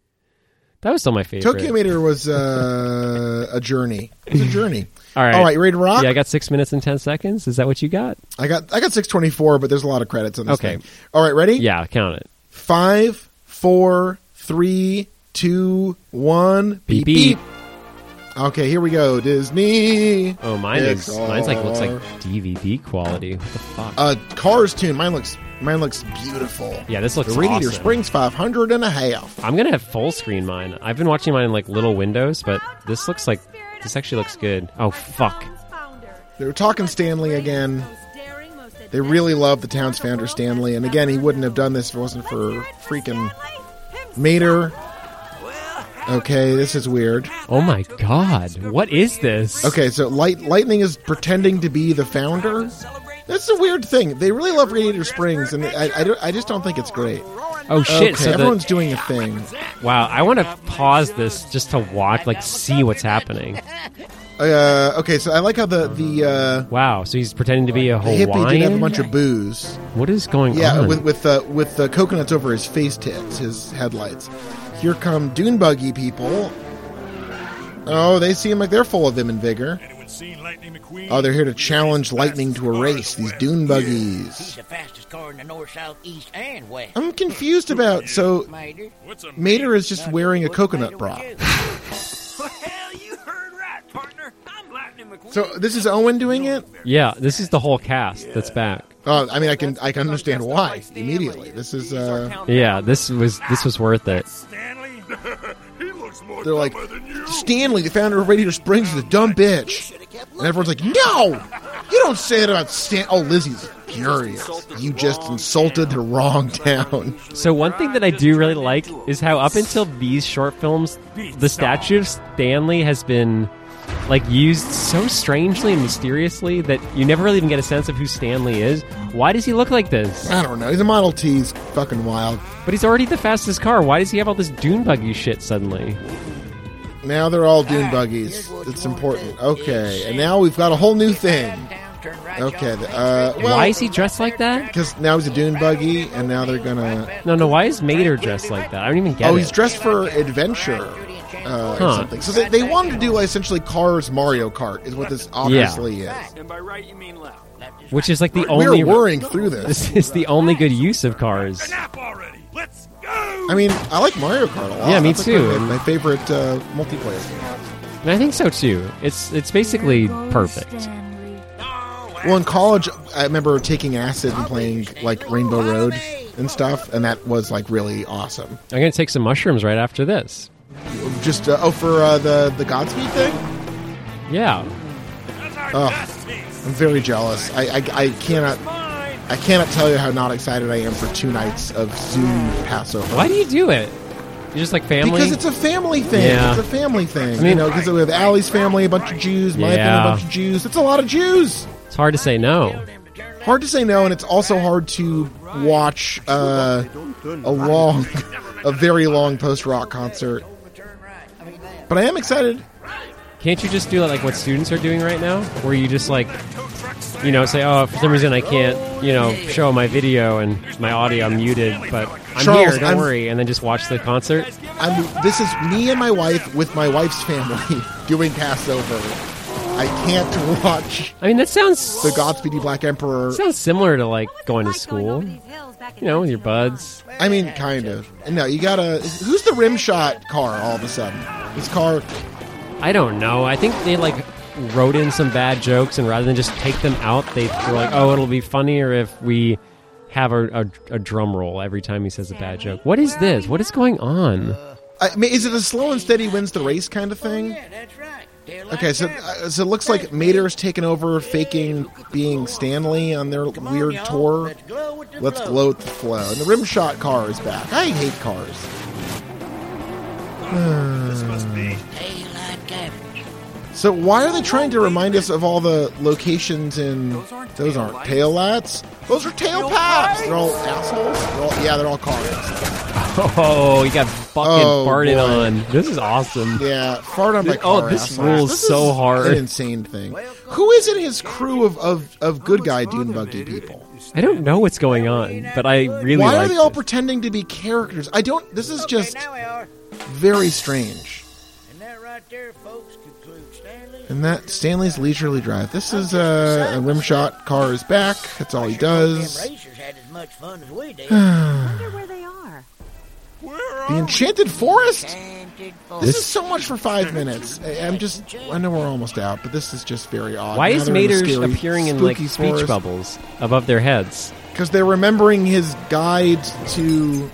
Speaker 1: That was still my favorite.
Speaker 2: Tokyo Mater was uh, a journey. It was a journey.
Speaker 1: All right.
Speaker 2: All right, you ready to rock?
Speaker 1: Yeah, I got six minutes and ten seconds. Is that what you got?
Speaker 2: I got I got 624, but there's a lot of credits on this
Speaker 1: Okay.
Speaker 2: thing. All right, ready?
Speaker 1: Yeah, count it.
Speaker 2: Five, four, three, two, one.
Speaker 1: Beep,
Speaker 2: Beep
Speaker 1: beep.
Speaker 2: Okay, here we go. Disney.
Speaker 1: Oh, mine is mine's like looks like DVD quality. What the fuck?
Speaker 2: Uh, Cars Toon. Mine looks Mine looks beautiful.
Speaker 1: Yeah, this looks
Speaker 2: The Radiator
Speaker 1: awesome.
Speaker 2: Springs 500 and a half.
Speaker 1: I'm gonna have full screen mine. I've been watching mine in like little windows, but this looks like this actually looks good. Oh fuck!
Speaker 2: They were talking Stanley again. They really love the town's founder, Stanley. And again, he wouldn't have done this if it wasn't for freaking Mater. Okay, this is weird.
Speaker 1: Oh my god! What is this?
Speaker 2: Okay, so Light, Lightning is pretending to be the founder. That's a weird thing. They really love Radiator Springs, and I, I, I just don't think it's great.
Speaker 1: Oh shit!
Speaker 2: okay,
Speaker 1: so the,
Speaker 2: everyone's doing a thing.
Speaker 1: wow, I want to pause this just to watch, like, see what's happening.
Speaker 2: Uh, okay, so I like how the the, uh,
Speaker 1: Wow, so he's pretending to be a
Speaker 2: the hippie did have a
Speaker 1: Hawaiian.
Speaker 2: bunch of booze.
Speaker 1: What is going on?
Speaker 2: Yeah,
Speaker 1: on?
Speaker 2: with with uh, with the coconuts over his face tips, his headlights. Here come dune buggy people. Oh, they seem like they're full of vim and vigor.
Speaker 6: Anyone seen Lightning McQueen?
Speaker 2: Oh, they're here to challenge lightning to a race. These dune buggies.
Speaker 7: He's the fastest car in the north, south, east, and west.
Speaker 2: I'm confused about. So
Speaker 7: Mater.
Speaker 6: What's a
Speaker 2: Mater is just wearing a coconut bra.
Speaker 4: Well, you heard right, partner. I'm Lightning McQueen.
Speaker 2: So this is Owen doing it.
Speaker 1: yeah, this is the whole cast that's back.
Speaker 2: Oh, I mean, I can I can understand why immediately. This is uh,
Speaker 1: Yeah, this was this was worth it.
Speaker 6: Stanley? he looks more
Speaker 2: they're like
Speaker 6: than you.
Speaker 2: Stanley, the founder of Radiator Springs, is a dumb bitch, and everyone's like, no, you don't say it about Stan. Oh, Lizzie's furious. You just insulted the wrong town.
Speaker 1: So one thing that I do really like is how up until these short films, the statue of Stanley has been like used so strangely and mysteriously that you never really even get a sense of who Stanley is. Why does he look like this?
Speaker 2: I don't know. He's a Model T. He's fucking wild.
Speaker 1: But he's already the fastest car. Why does he have all this dune buggy shit suddenly?
Speaker 2: Now they're all dune buggies. It's important. Okay, and now we've got a whole new thing. Okay, uh, well,
Speaker 1: Why is he dressed like that?
Speaker 2: Because now he's a dune buggy, and now they're gonna.
Speaker 1: No, no. Why is Mater dressed like that? I don't even get
Speaker 2: Oh,
Speaker 1: it.
Speaker 2: he's dressed for adventure. Uh, or something. So they, they wanted to do essentially Cars Mario Kart is what this obviously is.
Speaker 4: And by right, you mean left.
Speaker 1: Which is like the
Speaker 2: We're
Speaker 1: only.
Speaker 2: worrying through this.
Speaker 1: This is the only good use of cars.
Speaker 6: Let's go.
Speaker 2: I mean, I like Mario Kart a lot.
Speaker 1: Yeah, me
Speaker 2: That's
Speaker 1: too.
Speaker 2: Like my, my favorite uh, multiplayer game.
Speaker 1: And I think so too. It's it's basically perfect.
Speaker 2: Well, in college, I remember taking acid and playing like Rainbow Road and stuff, and that was like really awesome.
Speaker 1: I'm gonna take some mushrooms right after this.
Speaker 2: Just uh, oh, for uh, the the Godspeed thing,
Speaker 1: Yeah.
Speaker 2: Oh. I'm very jealous. I, I I cannot I cannot tell you how not excited I am for two nights of Zoom Passover.
Speaker 1: Why do you do it? You just like family?
Speaker 2: Because it's a family thing.
Speaker 1: Yeah.
Speaker 2: It's a family thing.
Speaker 1: I mean-
Speaker 2: you know, because we have Allie's family, a bunch of Jews, my family,
Speaker 1: Yeah.
Speaker 2: a bunch of Jews. It's a lot of Jews.
Speaker 1: it's hard to say no.
Speaker 2: Hard to say no, and it's also hard to watch uh, a long, a very long post rock concert. But I am excited.
Speaker 1: Can't you just do like what students are doing right now, where you just like, you know, say, oh, for some reason I can't, you know, show my video and my audio I'm muted, but I'm
Speaker 2: Charles,
Speaker 1: here, don't
Speaker 2: I'm-
Speaker 1: worry, and then just watch the concert.
Speaker 2: I'm. This is me and my wife with my wife's family doing Passover. I can't watch
Speaker 1: I mean, that sounds
Speaker 2: the Godspeed You Black Emperor.
Speaker 1: sounds similar to like going to school, you know, with your buds.
Speaker 2: I mean, kind of. No, you gotta. Who's the rim shot car? All of a sudden, this car.
Speaker 1: I don't know. I think they like wrote in some bad jokes, and rather than just take them out, they were like, "Oh, it'll be funnier if we have a, a, a drum roll every time he says a bad joke." What is this? What is going on?
Speaker 2: I mean, is it a slow and steady wins the race kind of thing?
Speaker 7: Oh, yeah, that's right. They're like
Speaker 2: Okay, so uh, so it looks like Mater's taken over, faking being Stanley on their
Speaker 7: on,
Speaker 2: weird tour.
Speaker 7: Let's glow with the
Speaker 2: Let's
Speaker 7: flow.
Speaker 2: glow with the flow. And the rim shot car is back. I hate cars.
Speaker 6: This must be.
Speaker 7: Daylight cabins.
Speaker 2: So why are they trying to remind us of all the locations in? Those aren't tail lats. Those are tail paps. They're all assholes. They're all, yeah, they're all cars.
Speaker 1: Oh, you got fucking
Speaker 2: Oh,
Speaker 1: farted
Speaker 2: boy.
Speaker 1: on. This is awesome.
Speaker 2: Yeah, fart on my
Speaker 1: oh,
Speaker 2: car.
Speaker 1: Oh, this
Speaker 2: assholes.
Speaker 1: rules
Speaker 2: This
Speaker 1: so hard.
Speaker 2: An insane thing. Who is in his crew of, of, of good guy dune buggy people?
Speaker 1: I don't know what's going on, but I really
Speaker 2: Why
Speaker 1: like
Speaker 2: are they all
Speaker 1: this.
Speaker 2: pretending to be characters? I don't. This is just
Speaker 7: Okay, now we are.
Speaker 2: very strange.
Speaker 7: And that right there, folks, concludes Stanley.
Speaker 2: And that Stanley's leisurely drive. This is uh, a rim shot. Car is back. That's all he does.
Speaker 7: Them racers had as much fun as we did.
Speaker 5: wonder where they are.
Speaker 2: The Enchanted Forest. This is so much for five minutes. I- I'm just. I know we're almost out, but this is just very odd.
Speaker 1: Why is
Speaker 2: they're in a
Speaker 1: Mater appearing in like speech
Speaker 2: forest.
Speaker 1: bubbles above their heads?
Speaker 2: because they're remembering his guide to.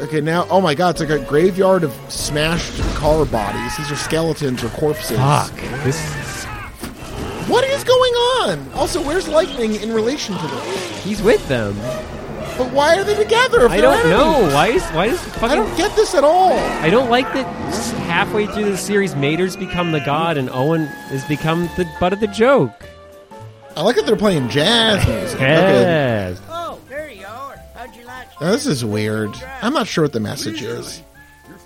Speaker 2: Okay, now, oh my god, it's like a graveyard of smashed car bodies. These are skeletons or corpses.
Speaker 1: Fuck. This.
Speaker 2: What is going on? Also, where's Lightning in relation to this?
Speaker 1: He's with them.
Speaker 2: But why are they together?
Speaker 1: I don't know. Why is why is
Speaker 2: I don't get this at all.
Speaker 1: I don't like that halfway through the series, Mater's become the god and Owen has become the butt of the joke.
Speaker 2: I like that they're playing jazz music.
Speaker 1: Yes.
Speaker 2: Now, this is weird. I'm not sure what the message is.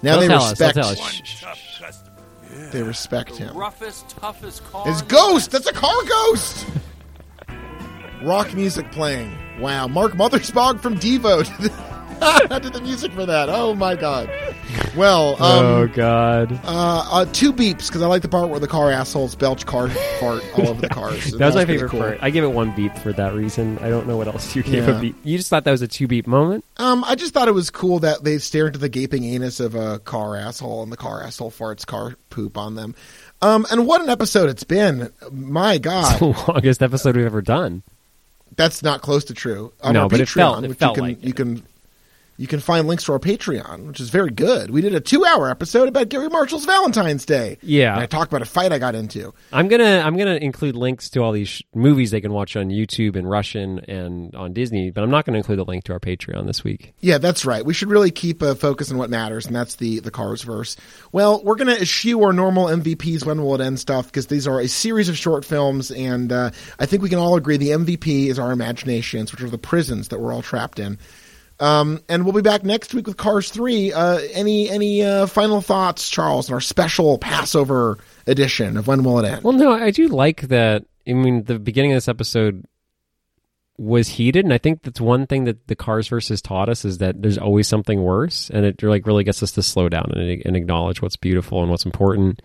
Speaker 2: Now
Speaker 1: They'll
Speaker 2: they
Speaker 1: tell us, they'll
Speaker 2: respect.
Speaker 1: tell us.
Speaker 6: One
Speaker 1: Shh, shh,
Speaker 6: tough customer.
Speaker 2: They respect him.
Speaker 4: Roughest, toughest car.
Speaker 2: His ghost. That's a car ghost. Rock music playing. Wow, Mark Mothersbaugh from Devo the, did the music for that. Oh my god. Well,
Speaker 1: oh
Speaker 2: um,
Speaker 1: god.
Speaker 2: uh, uh, two beeps because I like the part where the car assholes belch car fart all over the cars.
Speaker 1: That was my favorite
Speaker 2: cool.
Speaker 1: part. I give it one beep for that reason. I don't know what else you gave
Speaker 2: Yeah.
Speaker 1: a beep. You just thought that was a two beep moment?
Speaker 2: Um, I just thought it was cool that they stare into the gaping anus of a car asshole, and the car asshole farts car poop on them. Um, and what an episode it's been! My God,
Speaker 1: the longest episode we've ever done.
Speaker 2: that's not close to true. On
Speaker 1: No, but it
Speaker 2: Patreon,
Speaker 1: felt- it felt
Speaker 2: you can
Speaker 1: like
Speaker 2: you
Speaker 1: it.
Speaker 2: can you can find links to our Patreon, which is very good. We did a two-hour episode about Garry Marshall's Valentine's Day.
Speaker 1: Yeah.
Speaker 2: and I talked about a fight I got into.
Speaker 1: I'm gonna I'm gonna include links to all these sh- movies they can watch on YouTube in Russian and on Disney, but I'm not gonna include a link to our Patreon this week.
Speaker 2: Yeah, that's right. We should really keep a focus on what matters, and that's the the Cars verse. Well, we're going to eschew our normal MVPs when will it end stuff because these are a series of short films, and uh, I think we can all agree the MVP is our imaginations, which are the prisons that we're all trapped in. Um, and we'll be back next week with Cars Three. Uh, any any uh, final thoughts, Charles, on our special Passover edition of When Will It End?
Speaker 1: Well, no, I do like that. I mean, the beginning of this episode was heated, and I think that's one thing that the Cars versus taught us is that there's always something worse, and it like really gets us to slow down and, and acknowledge what's beautiful and what's important.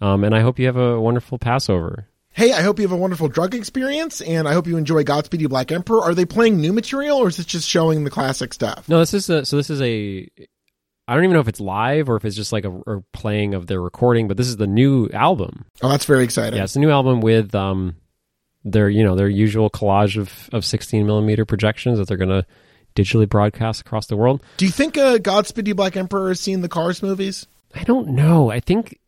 Speaker 1: Um, and I hope you have a wonderful Passover.
Speaker 2: Hey, I hope you have a wonderful drug experience, and I hope you enjoy Godspeed You Black Emperor. Are they playing new material, or is this just showing the classic stuff?
Speaker 1: No, this is a, so. This is a. I don't even know if it's live or if it's just like a, a playing of their recording, but this is the new album.
Speaker 2: Oh, that's very exciting.
Speaker 1: Yeah, it's a new album with um, their you know their usual collage of of 16 millimeter projections that they're going to digitally broadcast across the world.
Speaker 2: Do you think uh, Godspeed You Black Emperor has seen the Cars movies?
Speaker 1: I don't know. I think,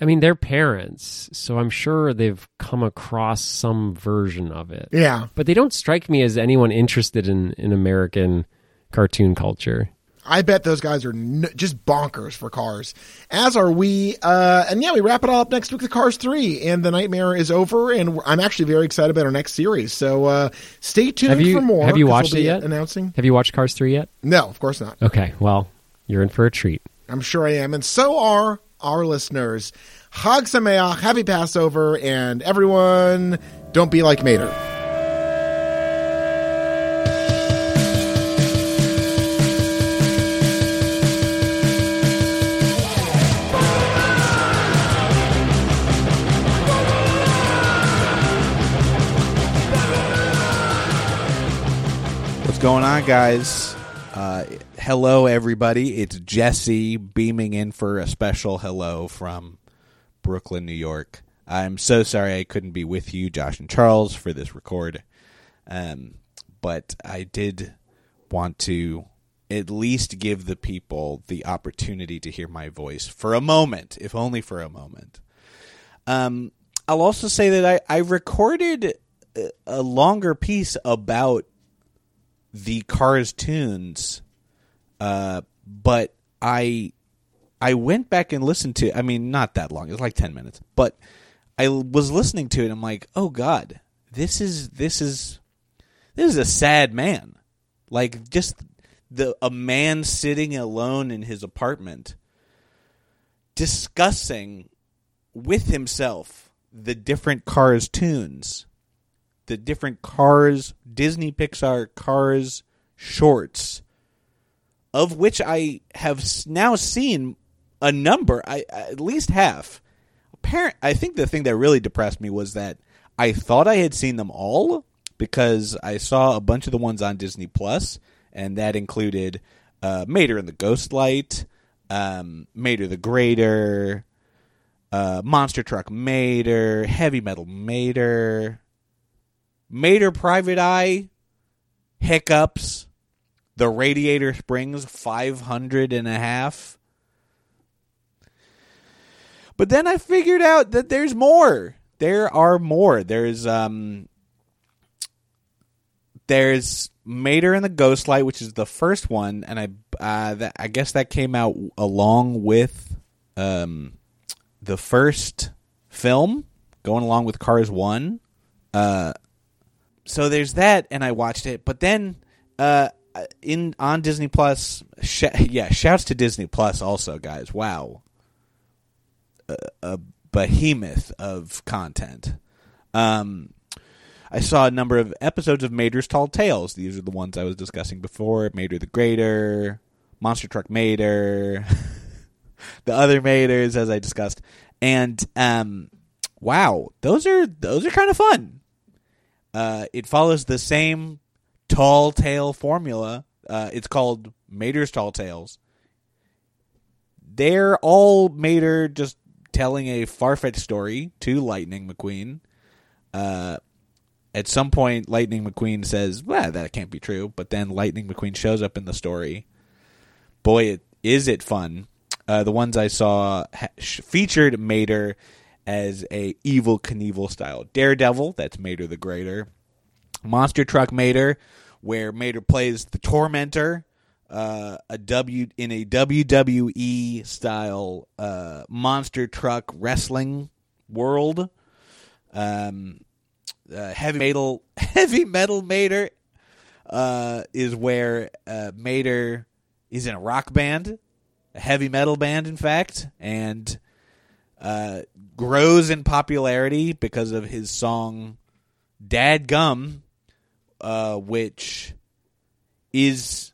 Speaker 1: I mean, they're parents, so I'm sure they've come across some version of it.
Speaker 2: Yeah.
Speaker 1: But they don't strike me as anyone interested in in American cartoon culture.
Speaker 2: I bet those guys are n- just bonkers for Cars, as are we. Uh, and yeah, we wrap it all up next week with Cars 3, and the nightmare is over, and I'm actually very excited about our next series. So uh, stay tuned
Speaker 1: Have you-
Speaker 2: for more.
Speaker 1: have you watched
Speaker 2: we'll
Speaker 1: it yet?
Speaker 2: Announcing?
Speaker 1: Have you watched Cars three yet?
Speaker 2: No, of course not.
Speaker 1: Okay, well, you're in for a treat.
Speaker 2: I'm sure I am, and so are our listeners. Chag Sameach, happy Passover, and everyone, don't be like Mater.
Speaker 8: What's going on, guys? Uh, hello, everybody. It's Jesse beaming in for a special hello from Brooklyn, New York. I'm so sorry I couldn't be with you, Josh and Charles, for this record. Um, but I did want to at least give the people the opportunity to hear my voice for a moment, if only for a moment. Um, I'll also say that I, I recorded a- a longer piece about the Cars Toons, uh, but I I went back and listened to. I mean, not that long. It was like ten minutes, but I was listening to it. and I'm like, oh god, this is this is this is a sad man. Like just the a man sitting alone in his apartment, discussing with himself the different Cars tunes the different Cars, Disney Pixar Cars shorts, of which I have now seen a number, I at least half. Apparent, I think the thing that really depressed me was that I thought I had seen them all because I saw a bunch of the ones on Disney Plus, and that included uh, Mater and the Ghost Light, um, Mater the Greater, uh, Monster Truck Mater, Heavy Metal Mater Mater Private Eye, Hiccups, The Radiator Springs, 500 and a half. But then I figured out that there's more. There are more. There's um there's Mater and the Ghostlight, which is the first one, and I uh, that, I guess that came out along with um the first film, going along with Cars One. Uh, so there's that, and I watched it. But then uh, in on Disney Plus, sh- yeah, shouts to Disney Plus also, guys. Wow, a, a behemoth of content. Um, I saw a number of episodes of Mater's Tall Tales. These are the ones I was discussing before: Mater the Greater, Monster Truck Mater, the other Maters, as I discussed, and um, wow, those are those are kind of fun. Uh, it follows the same tall tale formula. Uh, it's called Mater's Tall Tales. They're all Mater just telling a far-fetched story to Lightning McQueen. Uh, at some point, Lightning McQueen says, "Well, that can't be true." But then Lightning McQueen shows up in the story. Boy, it, is it fun! Uh, the ones I saw ha- featured Mater as a Evel Knievel style Daredevil. That's Mater the Greater. Monster Truck Mater, where Mater plays the Tormentor, uh, a W in a WWE style uh, monster truck wrestling world. Um, uh, heavy metal, heavy metal Mater uh, is where uh, Mater is in a rock band, a heavy metal band, in fact, and uh, grows in popularity because of his song "Dad Gum," uh, which is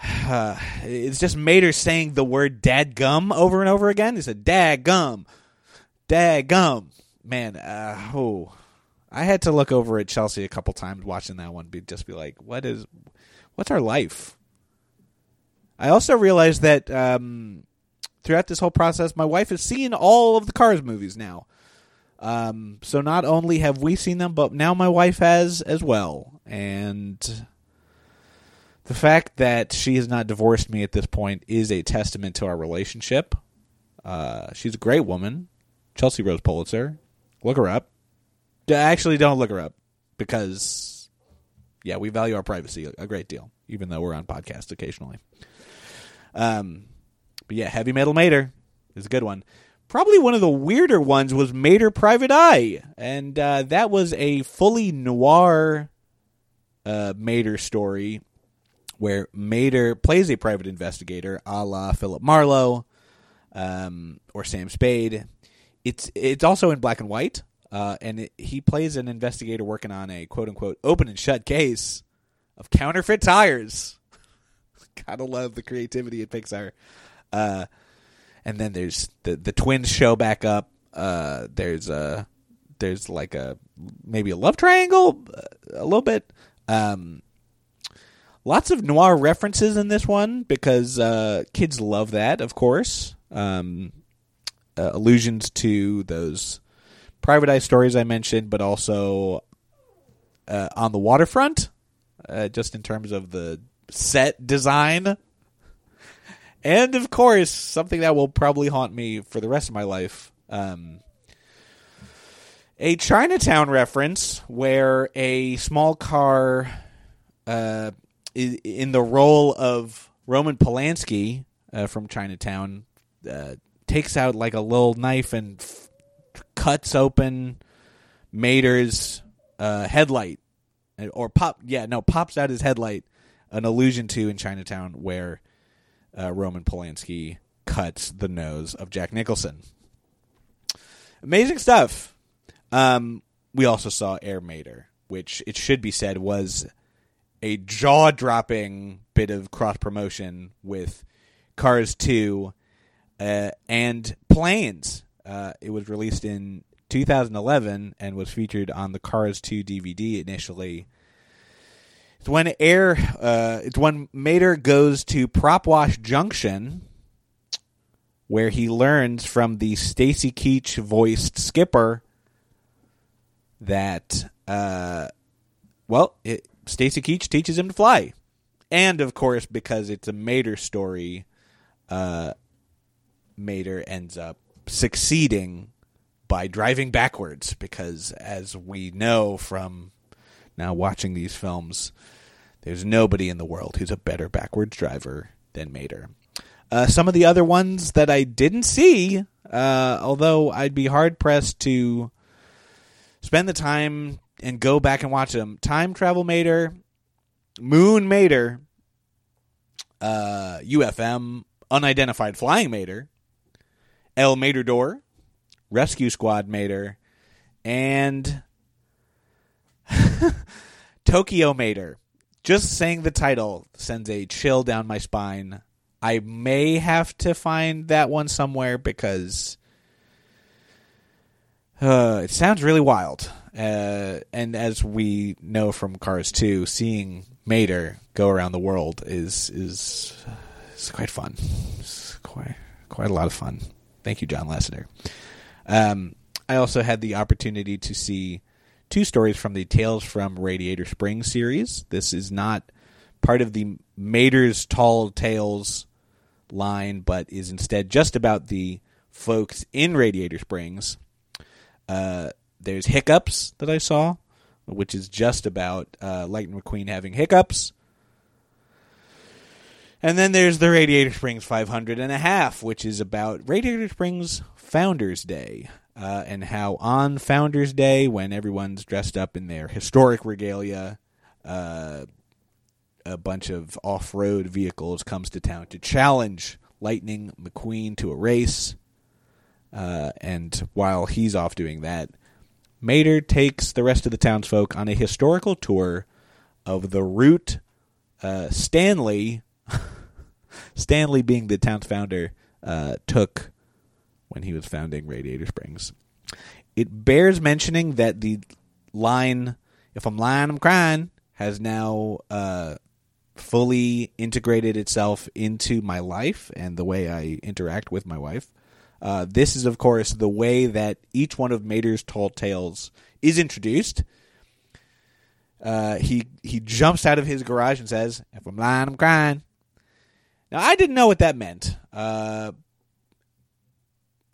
Speaker 8: uh, it's just Mater saying the word "dad gum" over and over again. He said "dad gum, dad gum." Man, uh, oh, I had to look over at Chelsea a couple times watching that one. Be just be like, "What is? What's our life?" I also realized that um, throughout this whole process, my wife has seen all of the Cars movies now. Um, so not only have we seen them, but now my wife has as well. And the fact that she has not divorced me at this point is a testament to our relationship. Uh, she's a great woman, Chelsea Rose Pulitzer. Look her up. Actually, don't look her up because, yeah, we value our privacy a great deal, even though we're on podcast occasionally. Um, but yeah, Heavy Metal Mater is a good one. Probably one of the weirder ones was Mater Private Eye, and uh, that was a fully noir uh, Mater story where Mater plays a private investigator, a la Philip Marlowe um, or Sam Spade. It's it's also in black and white, uh, and it, he plays an investigator working on a quote unquote open and shut case of counterfeit tires. Gotta love the creativity at Pixar. Uh, and then there's the the twins show back up. Uh, there's a there's like a maybe a love triangle, a little bit. Um, lots of noir references in this one because uh, kids love that, of course. Um, uh, allusions to those private eye stories I mentioned, but also uh, on the waterfront, uh, just in terms of the set design. And of course, something that will probably haunt me for the rest of my life. Um, a Chinatown reference where a small car uh, in the role of Roman Polanski uh, from Chinatown uh, takes out like a little knife and f- cuts open Mater's uh, headlight, or pop yeah no pops out his headlight, an allusion to in Chinatown where uh, Roman Polanski cuts the nose of Jack Nicholson. Amazing stuff. Um, we also saw Air Mater, which it should be said was a jaw dropping bit of cross promotion with Cars 2 uh, and Planes. Uh, it was released in 2011 and was featured on the Cars 2 DVD initially. It's when Air, uh, it's when Mater goes to Prop Wash Junction, where he learns from the Stacy Keach voiced skipper that uh, well, Stacy Keach teaches him to fly, and of course, because it's a Mater story, uh, Mater ends up succeeding by driving backwards because, as we know from now watching these films, there's nobody in the world who's a better backwards driver than Mater. Uh, some of the other ones that I didn't see, uh, although I'd be hard pressed to spend the time and go back and watch them. Time Travel Mater, Moon Mater, uh, UFM, Unidentified Flying Mater, El Materdor, Rescue Squad Mater, and Tokyo Mater. Just saying the title sends a chill down my spine. I may have to find that one somewhere because uh, it sounds really wild. Uh, and as we know from Cars 2, seeing Mater go around the world is is is quite fun. It's quite quite a lot of fun. Thank you, John Lasseter. Um, I also had the opportunity to see two stories from the Tales from Radiator Springs series. This is not part of the Mater's Tall Tales line, but is instead just about the folks in Radiator Springs. Uh, there's Hiccups that I saw, which is just about uh, Lightning McQueen having hiccups. And then there's the Radiator Springs 500 and a half, which is about Radiator Springs Founders Day. Uh, and how on Founders Day, when everyone's dressed up in their historic regalia, uh, a bunch of off-road vehicles comes to town to challenge Lightning McQueen to a race. Uh, and while he's off doing that, Mater takes the rest of the townsfolk on a historical tour of the route uh, Stanley, Stanley being the town's founder, uh, took when he was founding Radiator Springs. It bears mentioning that the line, if I'm lying, I'm crying, has now uh, fully integrated itself into my life and the way I interact with my wife. Uh, this is, of course, the way that each one of Mater's tall tales is introduced. Uh, he he jumps out of his garage and says, "If I'm lying, I'm crying." Now I didn't know what that meant, uh,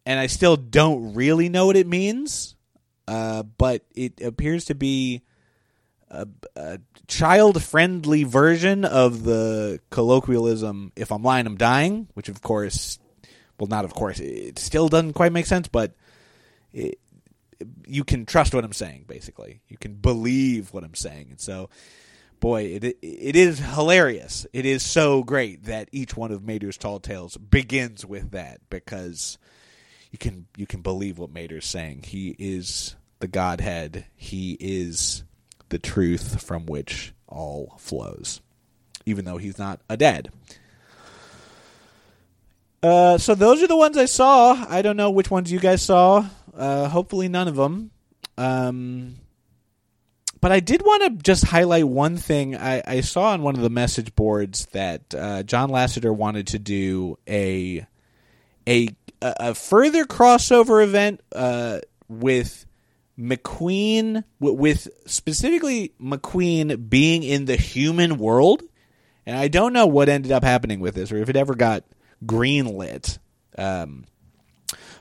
Speaker 8: and I still don't really know what it means. Uh, but it appears to be a, a child-friendly version of the colloquialism "If I'm lying, I'm dying," which, of course, well, not of course, it still doesn't quite make sense, but it, you can trust what I'm saying. Basically, you can believe what I'm saying, and so, boy, it it is hilarious. It is so great that each one of Mater's tall tales begins with that because you can you can believe what Mater's saying. He is the Godhead. He is the truth from which all flows, even though he's not a dead. Uh, so those are the ones I saw. I don't know which ones you guys saw. Uh, hopefully none of them. Um, but I did want to just highlight one thing I, I, saw on one of the message boards that uh, John Lasseter wanted to do a a a further crossover event uh, with McQueen, with specifically McQueen being in the human world. And I don't know what ended up happening with this, or if it ever got greenlit. Um,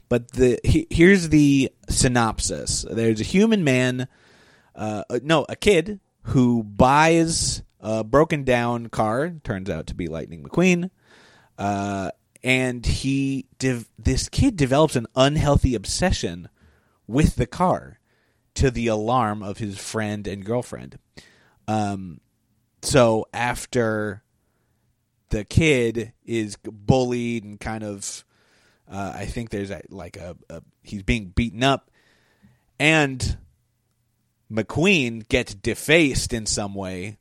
Speaker 8: but the he, here's the synopsis: There's a human man, uh, no, a kid who buys a broken down car. Turns out to be Lightning McQueen, uh, and he this kid develops an unhealthy obsession with the car, to the alarm of his friend and girlfriend. Um, so after the kid is bullied and kind of uh, I think there's a, like a, a, he's being beaten up and McQueen gets defaced in some way.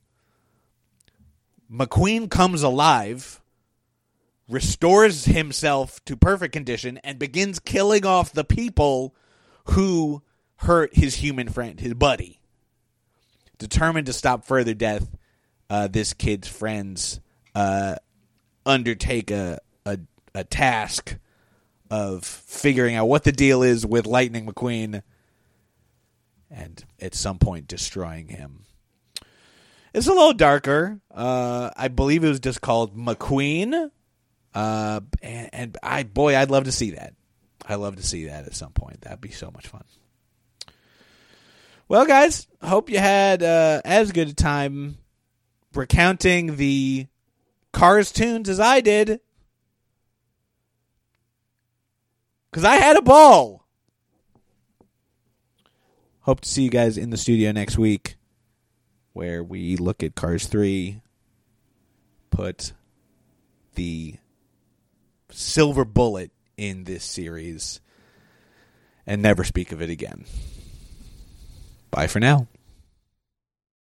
Speaker 8: McQueen comes alive, restores himself to perfect condition, and begins killing off the people who hurt his human friend, his buddy. Determined to stop further death, uh, this kid's friends uh, undertake a, a a task of figuring out what the deal is with Lightning McQueen and at some point destroying him. It's a little darker. Uh, I believe it was just called McQueen. Uh, and, and I, boy, I'd love to see that. I'd love to see that at some point. That'd be so much fun. Well, guys, hope you had uh, as good a time recounting the Cars Toons as I did. Because I had a ball. Hope to see you guys in the studio next week where we look at Cars 3, put the silver bullet in this series, and never speak of it again. Bye for now.